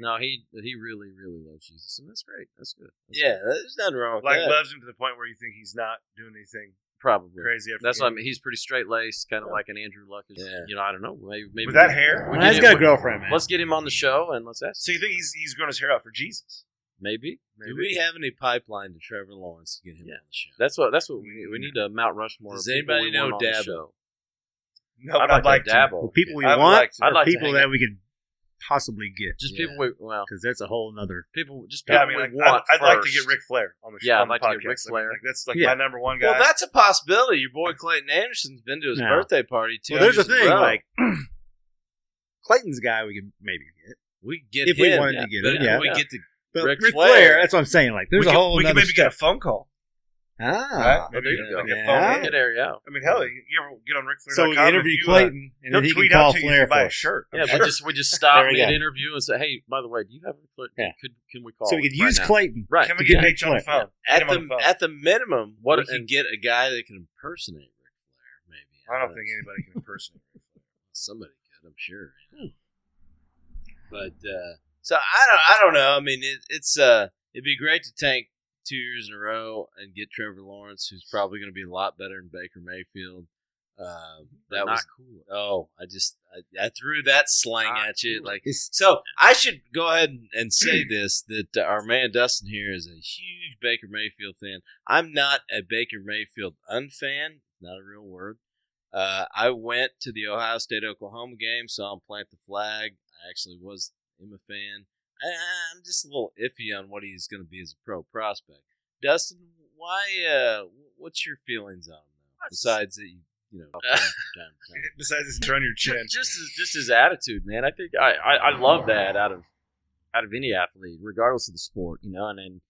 No, he he really really loves Jesus, and that's great. That's good. That's yeah, good. there's nothing wrong. with Like that. loves him to the point where you think he's not doing anything probably crazy. That's what I mean. He's pretty straight laced, kind of yeah. like an Andrew Luck. Is, yeah. You know, I don't know. Maybe, maybe with that hair. Well, he's got a girlfriend. Man. Let's get him on the show and let's ask. So you think he's he's growing his hair out for Jesus? Maybe. Maybe. Do we have any pipeline to Trevor Lawrence to get him yeah. on the show? That's what. That's what we need. We need a Mount Rushmore. Does anybody know Dabo? No, I'd, I'd like, to dabble. Well, people we want, like I'd like people that we could possibly get. Just yeah. people we well, because that's a whole another people. Just people yeah, I mean, like, I'd, I'd like to get Ric Flair on the show. Yeah, I'd like to get Ric Flair. I like, that's like yeah. my number one guy. Well, that's a possibility. Your boy Clayton Anderson's been to his no. birthday party too. Well, there's a thing like Clayton's guy we could maybe get. We get if him, we wanted yeah. to get him. Yeah, we get the but Ric, Ric Flair. Flair. That's what I'm saying. Like, there's we a whole. Can, we can maybe step. get a phone call. Ah, right? maybe you. Like yeah. a phone Get area out. I mean, hell, you ever get on Ric Flair? So we interview Clayton, uh, and then he tweet can call out to Flair you buy a shirt. Yeah, sure. we just we just stop There we mid interview and say, hey, by the way, do you have a Flair? Yeah. Could can we call? So we could right use now? Clayton. Right. Can we get get Mitch on the Flair. phone? At Get him on the phone. at the minimum, What- we can and- get a guy that can impersonate Ric Flair. Maybe I don't think anybody can impersonate Ric Flair. somebody could. I'm sure. But uh, so I don't. I don't know. I mean, it, it's uh, it'd be great to tank two years in a row and get Trevor Lawrence, who's probably going to be a lot better than Baker Mayfield. Um, that was cool. Oh, I just I, I threw that slang Not at you. cool. Like so, I should go ahead and, and say this that uh, our man Dustin here is a huge Baker Mayfield fan. I'm not a Baker Mayfield unfan. Not a real word. Uh, I went to the Ohio State Oklahoma game, saw him plant the flag. I actually was am a fan. I, I'm just a little iffy on what he's going to be as a pro prospect. Dustin, why? Uh, what's your feelings on him? Besides that, you you know, time time. Besides this turn your chin. Just his, just his attitude, man. I think I, I, I love that out of out of any athlete, regardless of the sport, you know. And then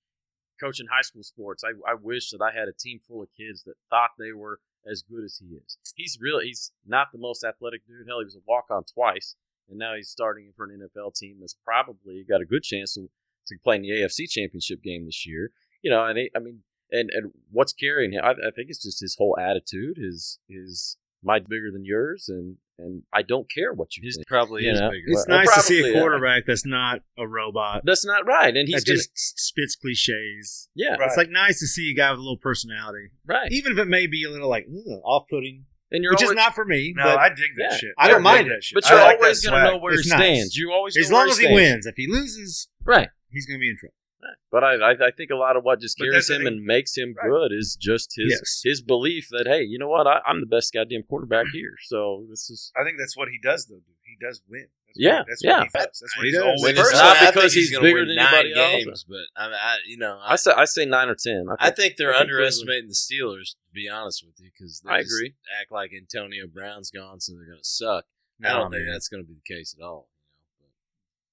coaching high school sports, I, I wish that I had a team full of kids that thought they were as good as he is. He's really he's not the most athletic dude. Hell, he was a walk on twice, and now he's starting for an NFL team that's probably got a good chance to to play in the AFC Championship game this year. You know, and he, I mean, and and what's carrying him? I, I think it's just his whole attitude. His his might bigger than yours, and and I don't care what you He's think. probably You is know, bigger. It's Well, nice to see probably, a yeah. quarterback that's not a robot. That's not right, and he's that gonna, just spits cliches. yeah Right. It's like nice to see a guy with a little personality, right. even if it may be a little like hmm, off-putting, And you're which always, is not for me. No, but I dig that Yeah. shit. I don't mind that shit. but you're like always gonna know where It's he nice. stands. You always as know where long as he stands. wins, if he loses, right? he's going to be in trouble. Right. But I, I I think a lot of what just But carries him and makes him Right. good is just his Yes. his belief that hey, you know what, I, I'm the best goddamn quarterback here. So this is I think that's what he does, though. Dude. He does win. That's Yeah, what, that's yeah. what he does. That's what He he's does. always When it's done. Not I because he's gonna bigger than nine anybody else. but I, mean, I you know, I say I say nine or ten. I think they're I think underestimating the Steelers. To be honest with you, because I agree. Act like Antonio Brown's gone, so they're going to suck. I don't think that's going to be the case at all. You know, but,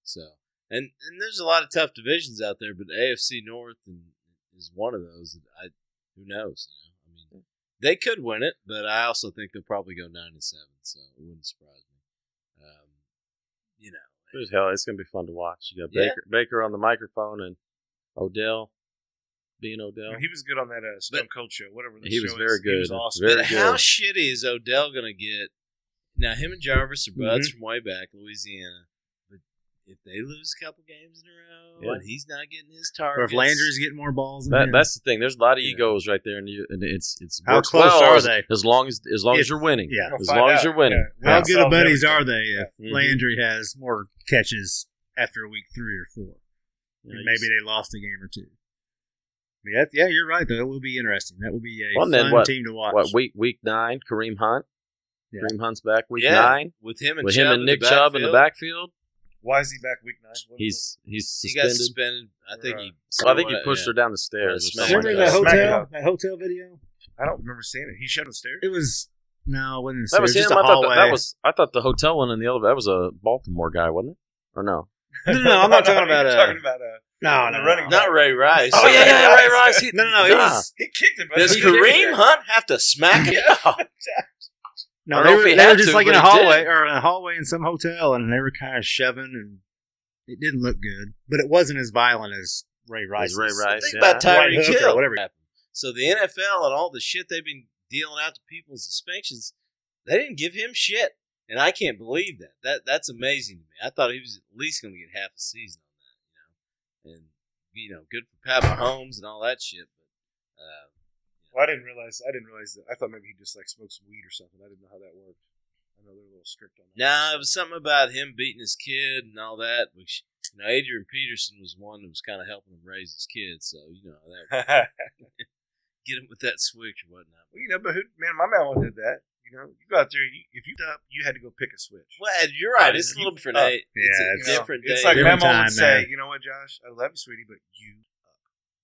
so and and there's a lot of tough divisions out there, but AFC North and is one of those. That I who knows? You know, I mean, they could win it, but I also think they'll probably go nine and seven. So it wouldn't surprise me. You know, There's hell, it's gonna be fun to watch. You got Yeah. Baker Baker on the microphone and Odell being Odell. he was good on that uh, Stone Cold show, whatever. The He was very is. He was good. awesome. Very but how shitty is Odell going to get? Now, him and Jarvis are buds Mm-hmm. from way back, Louisiana. But if they lose a couple games in a row Yeah. and he's not getting his Or if Landry's getting more balls That, that's the thing. There's a lot of Yeah. egos right there, and, you, and it's it's How works close well are as, they? as long as as long as you're winning. yeah. We'll as find long as you're winning. Yeah. How Yeah. good of buddies everything. are they if Mhm. Landry has more catches after week three or four? You And you maybe they lost a game or two. Yeah, yeah, you're right. Though it will be interesting. That will be a Well, and then fun what- team to watch. What week week nine? Kareem Hunt. Yeah. Kareem Hunt's back week yeah, nine with him and with Chubb him and Nick Chubb in the backfield. Backfield. Why is he back week nine? What- He's he's He got suspended. suspended. I think he. I think he pushed yeah. her down the stairs. Or something Remember like that that. Hotel? That hotel video? I don't remember seeing it. He shut the stairs. It was no, it wasn't. That was it him. Just I a thought hallway. that, that was I thought the hotel one in the elevator. That was a Baltimore guy, wasn't it? Or no? No, no, no I'm not talking about. You're Uh, talking about uh, no, the no, running no. Not Ray Rice. Oh yeah, yeah, yeah, Ray Rice. He- No, no, no. It Nah. was he kicked it. but Does he kicked Kareem. Hunt have to smack it? Yeah. No. I They were, they were just to, like in a hallway did. or in a hallway in some hotel, and they were kind of shoving, and it didn't look good. But it wasn't as violent as Ray Rice. Ray Rice. Think yeah. about Tyreek White hook or Hill. whatever. So the NFL and all the shit they've been dealing out to people's suspensions, they didn't give him shit, and I can't believe that. That that's amazing to me. I thought he was at least going to get half a season on that, you know, and you know, good for Pat Mahomes and all that shit. But uh, Well, I didn't realize. I didn't realize that. I thought maybe he just like smoked some weed or something. I didn't know how that worked. I know they're a little strict on that. Nah, it was something about him beating his kid and all that. Which you know, Adrian Peterson was one that was kind of helping him raise his kid. So you know, that get him with that switch or whatnot. well, you know, but who, man, my mama did that. You know, you go out there. You, if you up, you had to go pick a switch. Well, you're right. It's a little different. up. day. it's Yeah, a it's- different It's day. like Different Mama would say, man. you know what, Josh? I love you, sweetie, but you up.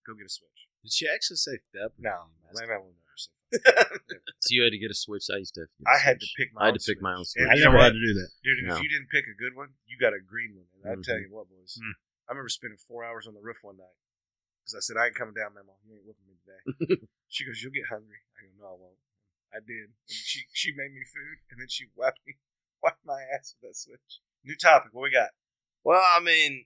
Go get a switch. Did she actually say that? No, my mama would never say. So you had to get a switch. I used to. Have to get a I had to switch. pick my. I had own to pick my own switch. switch. And I you know never what? had to do that. Dude, No. if you didn't pick a good one, you got a green one. And I tell Mhm. you what, boys, Mm. I remember spending four hours on the roof one night because I said I ain't coming down, Mama. You ain't whipping me today. she goes, "You'll get hungry." I go, "No, I won't." I did. And she she made me food, and then she wiped me wiped my ass with that switch. New topic. What we got? Well, I mean,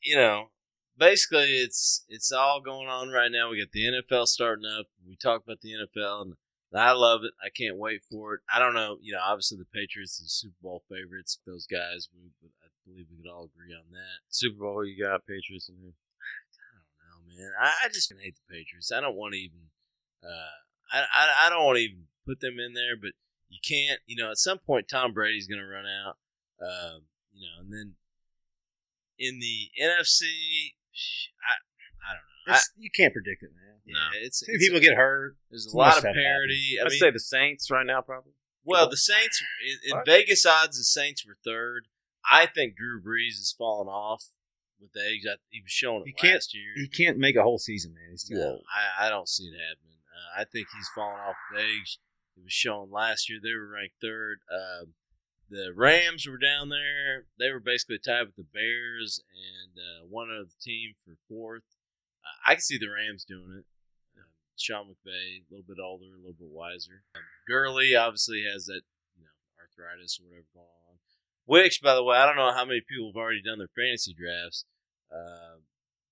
you know, basically it's it's all going on right now. We got the NFL starting up. We talk about the NFL, and I love it. I can't wait for it. I don't know, you know, obviously the Patriots are Super Bowl favorites. Those guys, we, I believe we could all agree on that. Super Bowl. You got? Patriots and who? I don't know, man. I, I just hate the Patriots. I don't want to even. Uh, I, I I don't want to even put them in there, but you can't. You know, at some point Tom Brady's going to run out. Um, you know, and then in the NFC, I I don't know. I, you can't predict it, man. yeah, it's, it's people get hurt. there's a lot of stuff parity. I I'd say the Saints right now, probably. well, the Saints in, in Vegas odds, the Saints were third. I think Drew Brees has fallen off with age. I, he was showing He it can't- last year. He can't make a whole season, man. He's too No, old. I, I don't see it happening. Uh, I think he's fallen off with age. It was shown last year. They were ranked third. Um, the Rams were down there. They were basically tied with the Bears and uh, one other team for fourth. Uh, I can see the Rams doing it. Um, Sean McVay, a little bit older, a little bit wiser. Um, Gurley obviously has that, you know, arthritis or whatever going on. Which, by the way, I don't know how many people have already done their fantasy drafts. Um,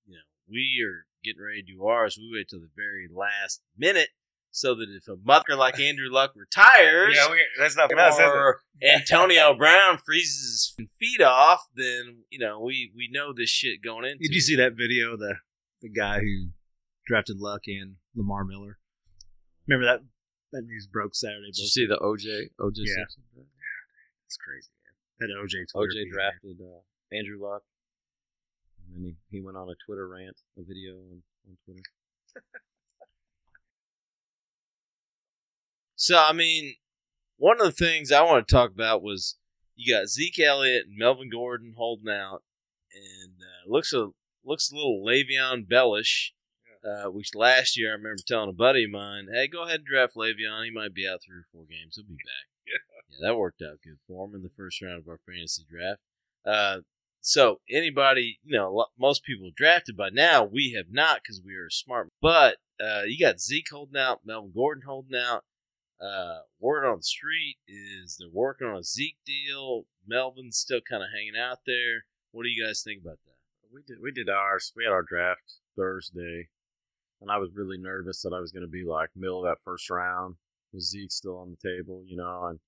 you know, we are getting ready to do ours. We wait till the very last minute so that if a mother like Andrew Luck retires Yeah, we, that's not us, is it? or Antonio Brown freezes his feet off, then you know we we know this shit going into. Did you see that video? of The the guy who drafted Luck and Lamar Miller. Remember that that news broke Saturday. Did you see the OJ OJ Yeah. Simpson? It's crazy. Man. That OJ Twitter OJ drafted uh, Andrew Luck, and then he, he went on a Twitter rant, a video on, on Twitter. So I mean, one of the things I want to talk about was you got Zeke Elliott and Melvin Gordon holding out, and uh, looks a looks a little Le'Veon Bellish. Uh, which last year I remember telling a buddy of mine, "Hey, go ahead and draft Le'Veon. He might be out three or four games. He'll be back." Yeah. Yeah, that worked out good for him in the first round of our fantasy draft. Uh, so anybody, you know, most people drafted by now. We have not because we are smart. But uh, you got Zeke holding out, Melvin Gordon holding out. Uh, word on the street is they're working on a Zeke deal. Melvin's still kind of hanging out there. What do you guys think about that? We did we did ours. We had our draft Thursday, and I was really nervous that I was going to be like middle of that first round with Zeke still on the table, you know, and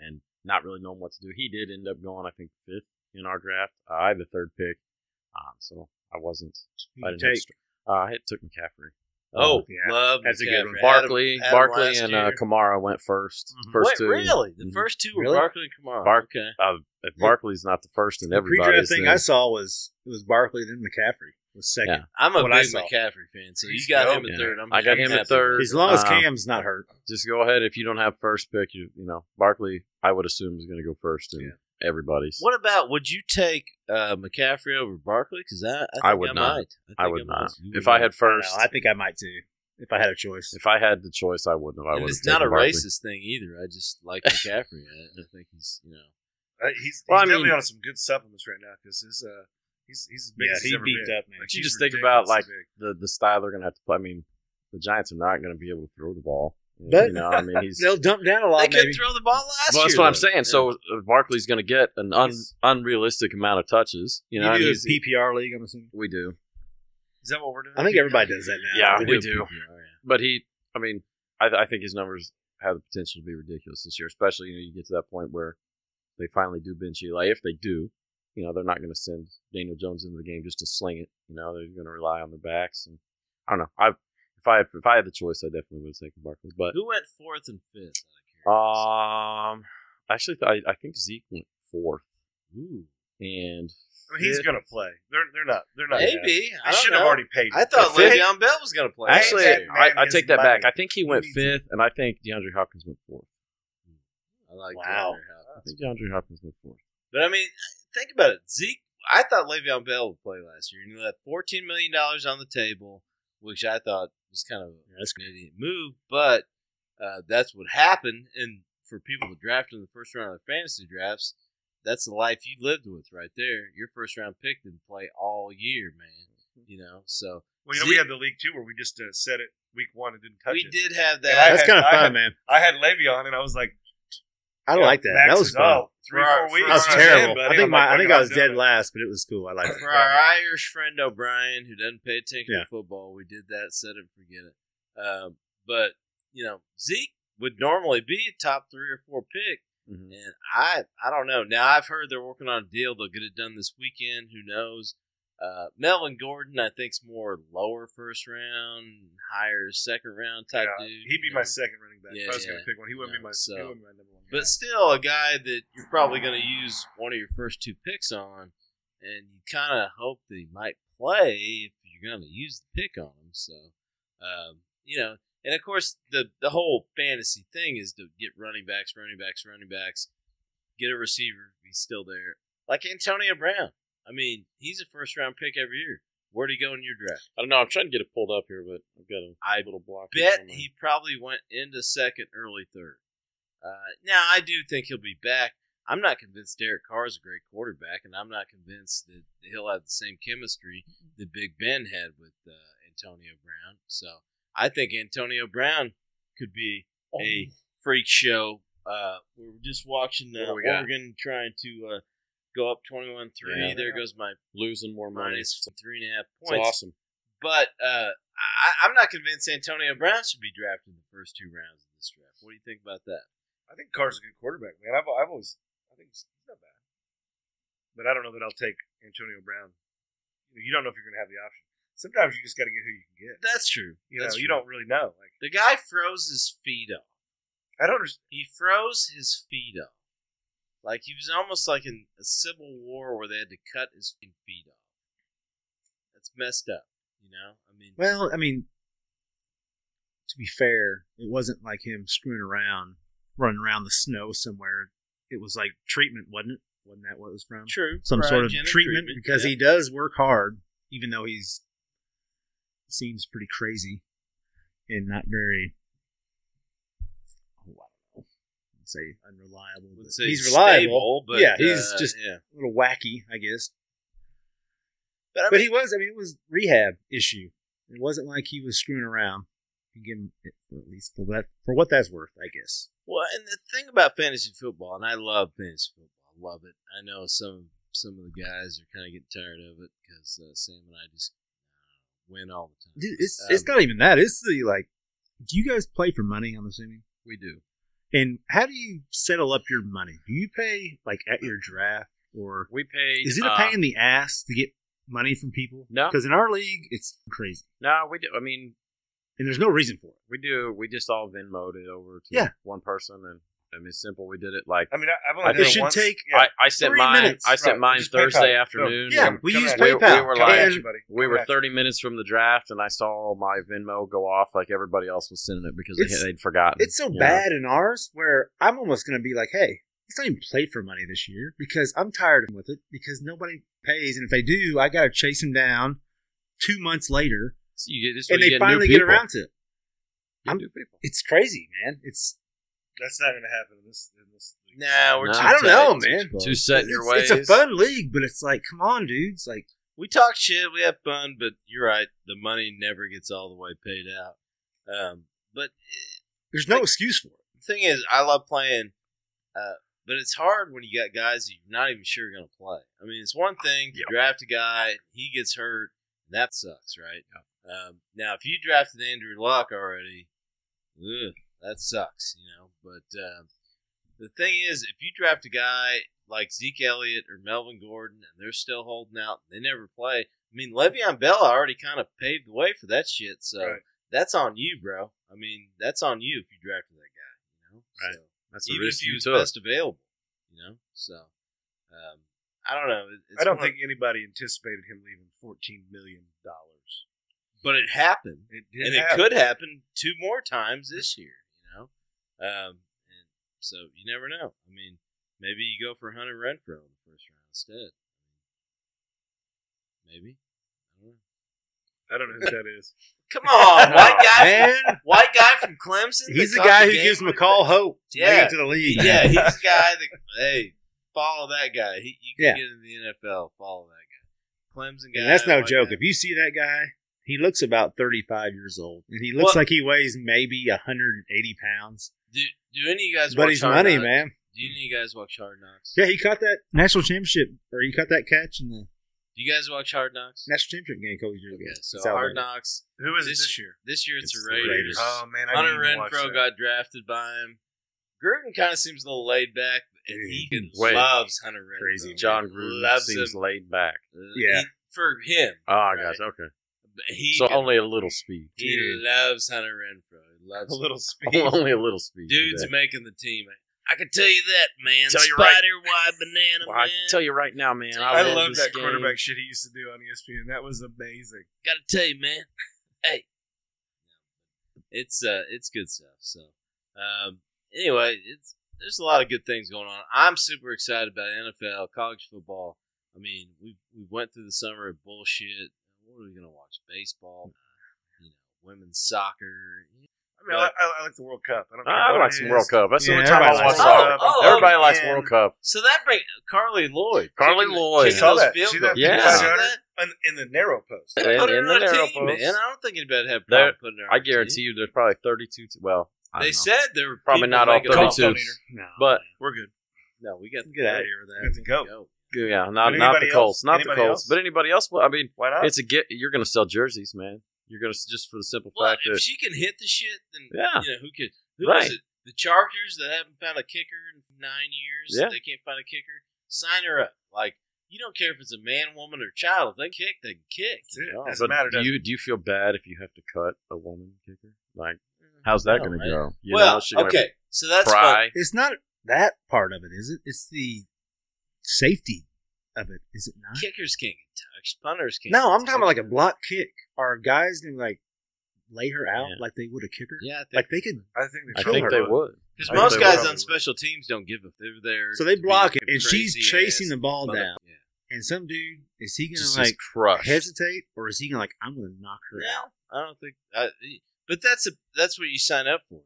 and not really knowing what to do. He did end up going, I think, fifth in our draft. Uh, I had the third pick, um, so I wasn't. Who I you didn't take? str- uh, I took McCaffrey. Oh, yeah. love That's a good one. Barkley, Had him- had him Barkley, and uh. Kamara went 1st Mhm. First Wait, two. really? The Mhm. first two were Really? Barkley and Kamara. Bark- okay. Uh, if Barkley's not the first in The pre-draft thing then- I saw was it was Barkley then McCaffrey was second. Yeah. I'm a What big. McCaffrey fan, so you He's got him at Yeah. third. I'm I got him at third. As long as Uh, Cam's not hurt. just go ahead. If you don't have first pick, you you know Barkley. I would assume is going to go first in everybody's. What about would you take uh, McCaffrey over Barkley? Because I, I, I would not. Might. think I would not. might. If would I had first, No, I think I might too if I had a choice. if I had the choice, I wouldn't have. I and would. it's not a Barkley. racist thing either. I just like McCaffrey. I, I think he's you know Uh, he's he's well, definitely mean, on some good supplements right now because his uh he's he's as big yeah, as he's he beefed been. up man. Like, you just think about like the the style they're gonna have to play. I mean, the Giants are not going to be able to throw the ball. But you know, I mean, he's they'll dump down a lot. They could throw the ball last well, year. That's what I'm saying. Yeah. So uh, Barkley's going to get an un, unrealistic amount of touches. You know, you do a PPR league. I'm assuming we do. Is that what we're doing? I think everybody does that now. Yeah, we, we do. do. But he, I mean, I, I think his numbers have the potential to be ridiculous this year, especially you know you get to that point where they finally do bench Eli. If they do, you know they're not going to send Daniel Jones into the game just to sling it. You know they're going to rely on their backs, and I don't know. I if I if I had the choice, I definitely would have taken Barkley. But who went fourth and fifth? Um, actually, I I think Zeke went fourth. Ooh, and I mean, he's going to play. They're they're not they're not. Maybe I should have already paid. I thought Le'Veon Bell was going to play. Actually, I, I, take that money. back. I think he went fifth, and I think DeAndre Hopkins went fourth. I like wow. I think DeAndre Hopkins went fourth. But I mean, think about it. Zeke, I thought Le'Veon Bell would play last year, and he left fourteen million dollars on the table, which I thought was kind of yeah, that's an idiot move, but uh, that's what happened. And for people to draft in the first round of the fantasy drafts, that's the life you lived with right there. Your first round pick didn't play all year, man. Mm-hmm. You know, so well, you know, we had the league too, where we just uh, set it week one and didn't touch we it. We did have that. That's kind of fun, had, man. I had Le'Veon, and I was like, I don't like that. That was fun. Oh, three, four weeks. That was terrible. I think my, I think I was dead last, but it was cool. I like it. For our Irish friend O'Brien, who doesn't pay attention yeah. to football, we did that. Set it, forget it. Um, but you know, Zeke would normally be a top three or four pick, mm-hmm. and I I don't know. Now I've heard they're working on a deal. They'll get it done this weekend. Who knows? Uh, Melvin Gordon, I think's more lower first round, higher second round type yeah, dude. He'd be my second running back. Yeah, if I was yeah. going to pick one, he wouldn't, be my, so, wouldn't be my number one. Guy. But still, a guy that you're probably going to use one of your first two picks on, and you kind of hope that he might play if you're going to use the pick on him. So, um, you know, and of course, the the whole fantasy thing is to get running backs, running backs, running backs, get a receiver if he's still there, like Antonio Brown. I mean, he's a first round pick every year. Where'd he go in your draft? I don't know. I'm trying to get it pulled up here, but I've got a I little block. Bet he probably went into second, early third. Uh, now, I do think he'll be back. I'm not convinced Derek Carr is a great quarterback, and I'm not convinced that he'll have the same chemistry that Big Ben had with uh, Antonio Brown. So I think Antonio Brown could be oh. a freak show. Uh, we were just watching uh, Oregon trying to uh, go up 21 3. Yeah, there goes my losing more money. Minus three and a half points. It's awesome. But uh, I, am not convinced Antonio Brown should be drafted in the first two rounds of this draft. What do you think about that? I think Carr's a good quarterback, man. I've, I've always, I think he's not bad. But I don't know that I'll take Antonio Brown. You don't know if you're going to have the option. Sometimes you just got to get who you can get. That's true. You That's know, true. you don't really know. Like the guy froze his feet off. I don't understand. He froze his feet off. Like he was almost like in a civil war where they had to cut his feet off. That's messed up, you know. I mean, well, I mean, to be fair, it wasn't like him screwing around, running around the snow somewhere. It was like treatment, wasn't it? Wasn't that what it was from? True. Some sort of treatment, treatment because yeah. he does work hard, even though he's seems pretty crazy and not very say unreliable. But say he's reliable, but yeah, he's uh, just yeah. a little wacky, I guess. But, I mean, but he was. I mean, it was rehab issue. It wasn't like he was screwing around. You give him at least for that for what that's worth, I guess. Well, and the thing about fantasy football, and I love fantasy football, I love it. I know some some of the guys are kind of getting tired of it because uh, Sam and I just uh, win all the time. Dude, it's um, it's not even that. It's the like. Do you guys play for money? I'm assuming we do. And how do you settle up your money? Do you pay like at your draft, or we pay? Is it a pain uh, in the ass to get money from people? No, because in our league it's crazy. No, we do. I mean, and there's no reason for it. We do. We just all Venmoed it over to yeah. one person, and I mean, simple. We did it like. I mean, I've only. I it should once. take. Yeah. I, I sent mine. Minutes. I sent right. mine Thursday afternoon. Yeah, we used PayPal. We, were like, we were thirty minutes from the draft, and I saw my Venmo go off like everybody else was sending it because they, would forgotten. It's so bad know? in ours where I'm almost going to be like, hey, let's not even play for money this year because I'm tired with it because nobody pays, and if they do, I got to chase them down two months later, so you get, this and they finally get around to it. I'm. It's crazy, man. It's that's not going to happen in this in this Nah, we're No. too I don't tight, know, man. close. Too set in your it's, ways. it's a fun league, but it's like, come on, dudes. Like, we talk shit, we have fun, but you're right. The money never gets all the way paid out. Um, but there's no excuse for it. the thing is, I love playing, uh, but it's hard when you got guys that you're not even sure are going to play. I mean, it's one thing to Yep. draft a guy, he gets hurt, that sucks, right? Um, now, if you drafted Andrew Luck already, ugh, that sucks, you know. But um, the thing is, if you draft a guy like Zeke Elliott or Melvin Gordon and they're still holding out, and they never play. I mean, Le'Veon Bell already kind of paved the way for that shit, so Right. that's on you, bro. I mean, that's on you if you drafted that guy, you know. Right. So, That's the even risk if he was took. best available, you know. So, um, I don't know. It's I don't think anybody anticipated him leaving fourteen million dollars. but it happened, It did, and happen. it could happen two more times this year. You know, um, and so you never know. I mean, maybe you go for Hunter Renfrow in the first round instead. Maybe. I don't know. I don't know who that is. Come on, white guy, Man, white guy from Clemson. he's the guy who gives winner- McCall hope to Yeah. make it to the league. Yeah, he's the guy that. Hey, follow that guy. He, you can Yeah. get in the NFL. Follow that guy. Clemson guy. And that's no joke. guy. If you see that guy, he looks about 35 years old, and he looks Well- like he weighs maybe 180 pounds. Do, do any of you guys? But watch he's Hard money, Knocks? man. Do any of you guys watch Hard Knocks? Yeah, he caught that national championship, or he caught that catch in the Do you guys watch Hard Knocks? national championship game a couple years ago. Okay, so It's Hard Knocks. Who is it This- this year? This year it's, It's the the Raiders. Raiders. Oh man, I Hunter need to watch Renfrow that. got drafted by him. Gruden kind of seems a little laid back, and he wait. loves Hunter Renfrow. Crazy. Jon Gruden loves seems him. laid back. Uh, Yeah. he- for him, Oh, I Right. got. Okay. but he So can- only a little speed. he Dude. loves Hunter Renfrow. Loves a little speed. only a little speed. Dude's making the team. I can tell you that, man. Tell you right. Spider wide banana, Well, I tell you right now, man. I, I, love that game. quarterback shit he used to do on ESPN. That was amazing. Gotta tell you, man. Hey, it's uh, it's good stuff. So, um, anyway, it's there's a lot of good things going on. I'm super excited about NFL, college football. I mean, we've we went through the summer of bullshit. What are we gonna watch? Baseball, you know, women's soccer. I mean, I, I, I like the World Cup. I don't care I what like some is. World Cup. That's the Yeah, only time I watch likes soccer. World Cup. Oh, Everybody likes and- World Cup. So that brings Carli Lloyd. Carli kicking- Lloyd. kicking Saw those that. field that? Yeah. You saw 500? that? In, in the narrow post. And- Put in the narrow team, post. man. I don't think anybody had a There- problem putting her. on I a guarantee team. you, there's probably 32. T- well, I They don't know. said there were Probably not all making Call 32s. Phone eater. No, But We're good. No, we got to get out of here with Good to that. go. go. yeah, not not the anybody Colts, not the Anybody Colts, but anybody else. I mean, Why not? it's a get. You're going to sell jerseys, man. You're going to just for the simple Well, fact if that she can hit the shit, then Yeah. you know who could. Who Right. is it? The Chargers that haven't found a kicker in nine years. Yeah. They can't find a kicker. Sign her up. Like you don't care if it's a man, woman, or child. If they kick, they can kick. That's it. Doesn't matter, do you do you feel bad if you have to cut a woman kicker? Like, mm, how's that No, going to go? You well, know, okay, so that's cry. It's not that part of it, is it? It's the safety of it, is it not? Kickers can't get touched. Punters can't. No, I'm talking about like a block kick. Are guys gonna like lay her out Yeah. like they would a kicker? Yeah, I think, Like they could. I think they I think her. they would. because I think most they guys would. on special teams don't give a they're there. So they to be block it, and she's crazy chasing the ball mother- down. Yeah. And some dude is he gonna Just like like crushed. hesitate, or is he gonna like I'm gonna knock her out? No, I don't think. I, but that's a that's what you sign up for.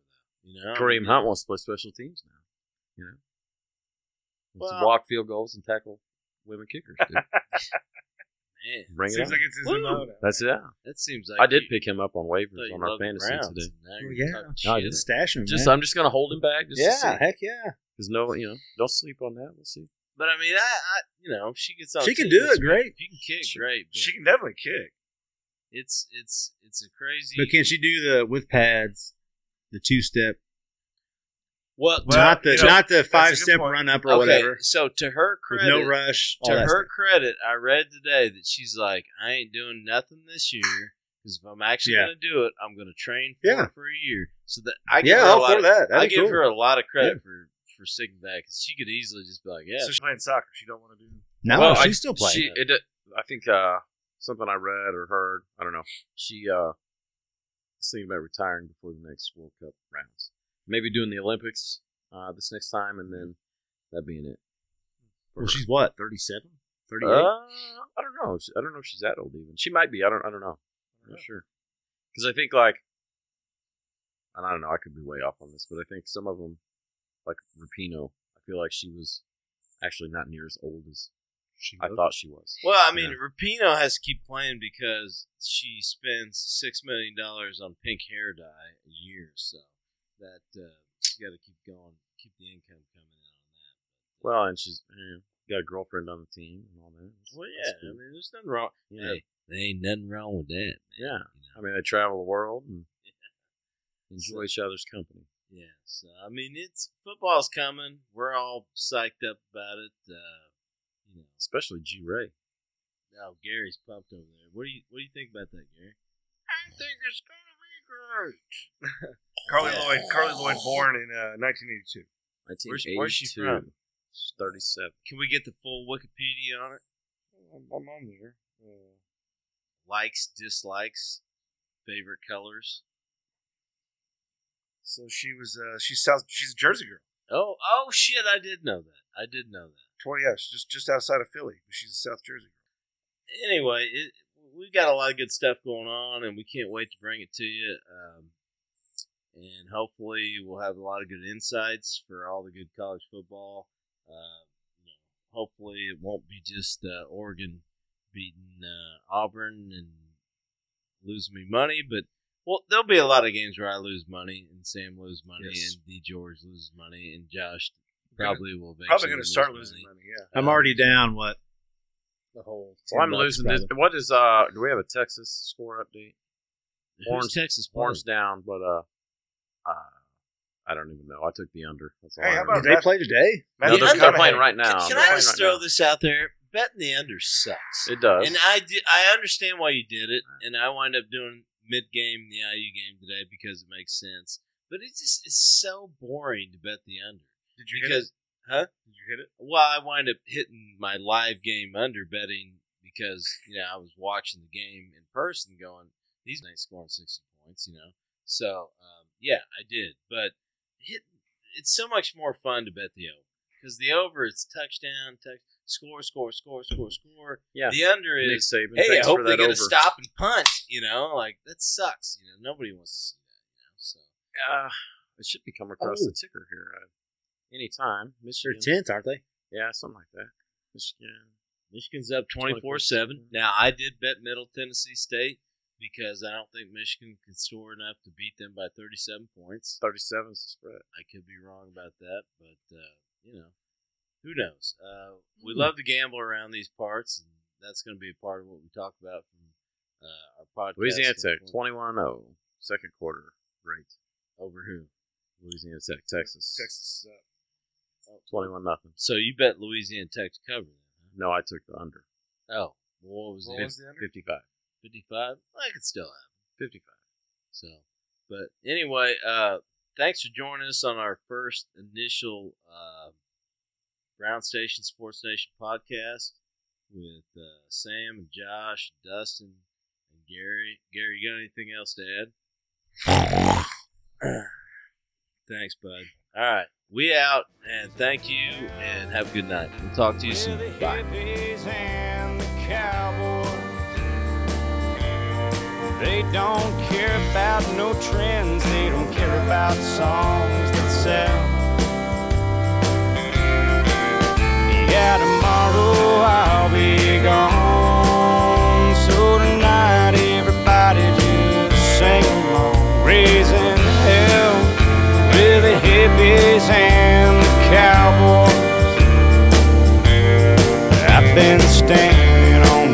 You know, Kareem Hunt wants to play special teams now. You know, wants Well- to block field goals and tackle women kickers. Dude. Man, Bring it Seems on. like it's his Woo. MO. That's it. that seems like I did pick him up on waivers on our fantasy Browns, today. Oh, yeah. No, I shit. didn't. Stash him, Just man. I'm just gonna hold him back. Just yeah, to see. heck yeah. There's no, you know, don't sleep on that. We'll see. But I mean, I, I you know, she gets on. She can do it it's- great. If you can kick, She- great. But She can definitely kick. it's it's it's a crazy. But can she do the with pads, the two step, well, Well, not the you know, not the five step point. run up or okay. whatever, So to her with credit, no rush. To her stuff. credit, I read today that she's like, I ain't doing nothing this year because if I'm actually Yeah. gonna do it, I'm gonna train for Yeah. for a year. So that I give Yeah, her a all lot of, that. That'd I give cool. her a lot of credit for for sticking that because she could easily just be like, yeah, So she's playing soccer. She don't want to do. No, Well, she's I- still playing. She, it, I think uh, something I read or heard. I don't know. She uh, is thinking about retiring before the next World Cup rounds. Maybe doing the Olympics uh, this next time, and then that being it. for well, her. she's what 37, 38? Uh, I don't know. I don't know if she's that old even. She might be. I don't. I don't know. I'm not sure. Because I think like, and I don't know. I could be way off on this, but I think some of them, like Rapinoe, I feel like she was actually not near as old as she I thought she was. Well, I mean, yeah. Rapinoe has to keep playing because she spends six million dollars on pink hair dye a year, so that uh, you got to keep going, keep the income coming in on that. Well, and she's you know, got a girlfriend on the team and all that. Well, yeah, cool. I mean, there's nothing wrong. Yeah. Hey, there ain't nothing wrong with that. Man. Yeah, you know? I mean, they travel the world and enjoy each other's company. Yeah, so I mean, it's football's coming. We're all psyched up about it. Uh, you know, especially G Ray. Oh, Gary's pumped over there. What do you What do you think about that, Gary? I think it's gonna be great. Carli Lloyd. Carli Lloyd, born in uh, 1982. 1982. Where's, where's she from? 37. Can we get the full Wikipedia on it? I'm, I'm on there. Uh, Likes, dislikes, favorite colors. So she was uh she's South she's a Jersey girl. Oh oh shit! I did know that. I did know that. Twenty yeah, she's just just outside of Philly, she's a South Jersey girl. Anyway, it, we've got a lot of good stuff going on, and we can't wait to bring it to you. Um, and hopefully, we'll have a lot of good insights for all the good college football. Uh, you know, hopefully, it won't be just uh, Oregon beating uh, Auburn and losing me money, but well, there'll be a lot of games where I lose money and Sam loses money yes. and D George loses money and Josh probably will probably going to start losing money. money. Yeah, I'm already down. What the whole? Well, I'm losing. This, what is uh? Do we have a Texas score update? Orange Texas Orange down, but uh, uh, I don't even know. I took the under. That's all hey, how about Did they play today? No, they're, they're playing right now. Can, can I just right throw now. this out there? Betting the under sucks. It does, and I did, I understand why you did it, and I wind up doing mid game the IU game today because it makes sense. But it just is so boring to bet the under. Did you because, Huh? Did you hit it? Well, I wind up hitting my live game under betting because you know I was watching the game in person, going these ain't scoring sixty points, you know. So um, yeah, I did, but hit, it's so much more fun to bet the over because the over is touchdown, touch, score, score, score, score, score. Yeah. The under is Saban, hey, I hope they get a stop and punt. You know, like that sucks. You know, nobody wants to see that. You know, so uh, it should be come across oh. the ticker here uh, anytime. Michigan, tenth, aren't they? Yeah, something like that. Michigan. Michigan's up twenty four seven. Now I did bet Middle Tennessee State because I don't think Michigan can score enough to beat them by thirty seven points. Thirty seven is the spread. I could be wrong about that, but uh, you know, who knows? Uh, we mm. love to gamble around these parts, and that's going to be a part of what we talk about from uh, our podcast. Louisiana Tech 21 0, second quarter rate. Over who? Louisiana Tech, Texas. Texas is up. 21 nothing. So you bet Louisiana Tech to cover then? Huh? No, I took the under. Oh, well, what was, what was the under? 55. 55? I could still have 55. So, but anyway, uh, thanks for joining us on our first initial uh, Brown Station Sports Nation podcast with uh, Sam and Josh, Dustin, and Gary. Gary, you got anything else to add? Thanks, bud. All right, we out, and thank you, and have a good night. We'll talk to you soon. Bye. They don't care about no trends. They don't care about songs that sell. Yeah, tomorrow I'll be gone. his hand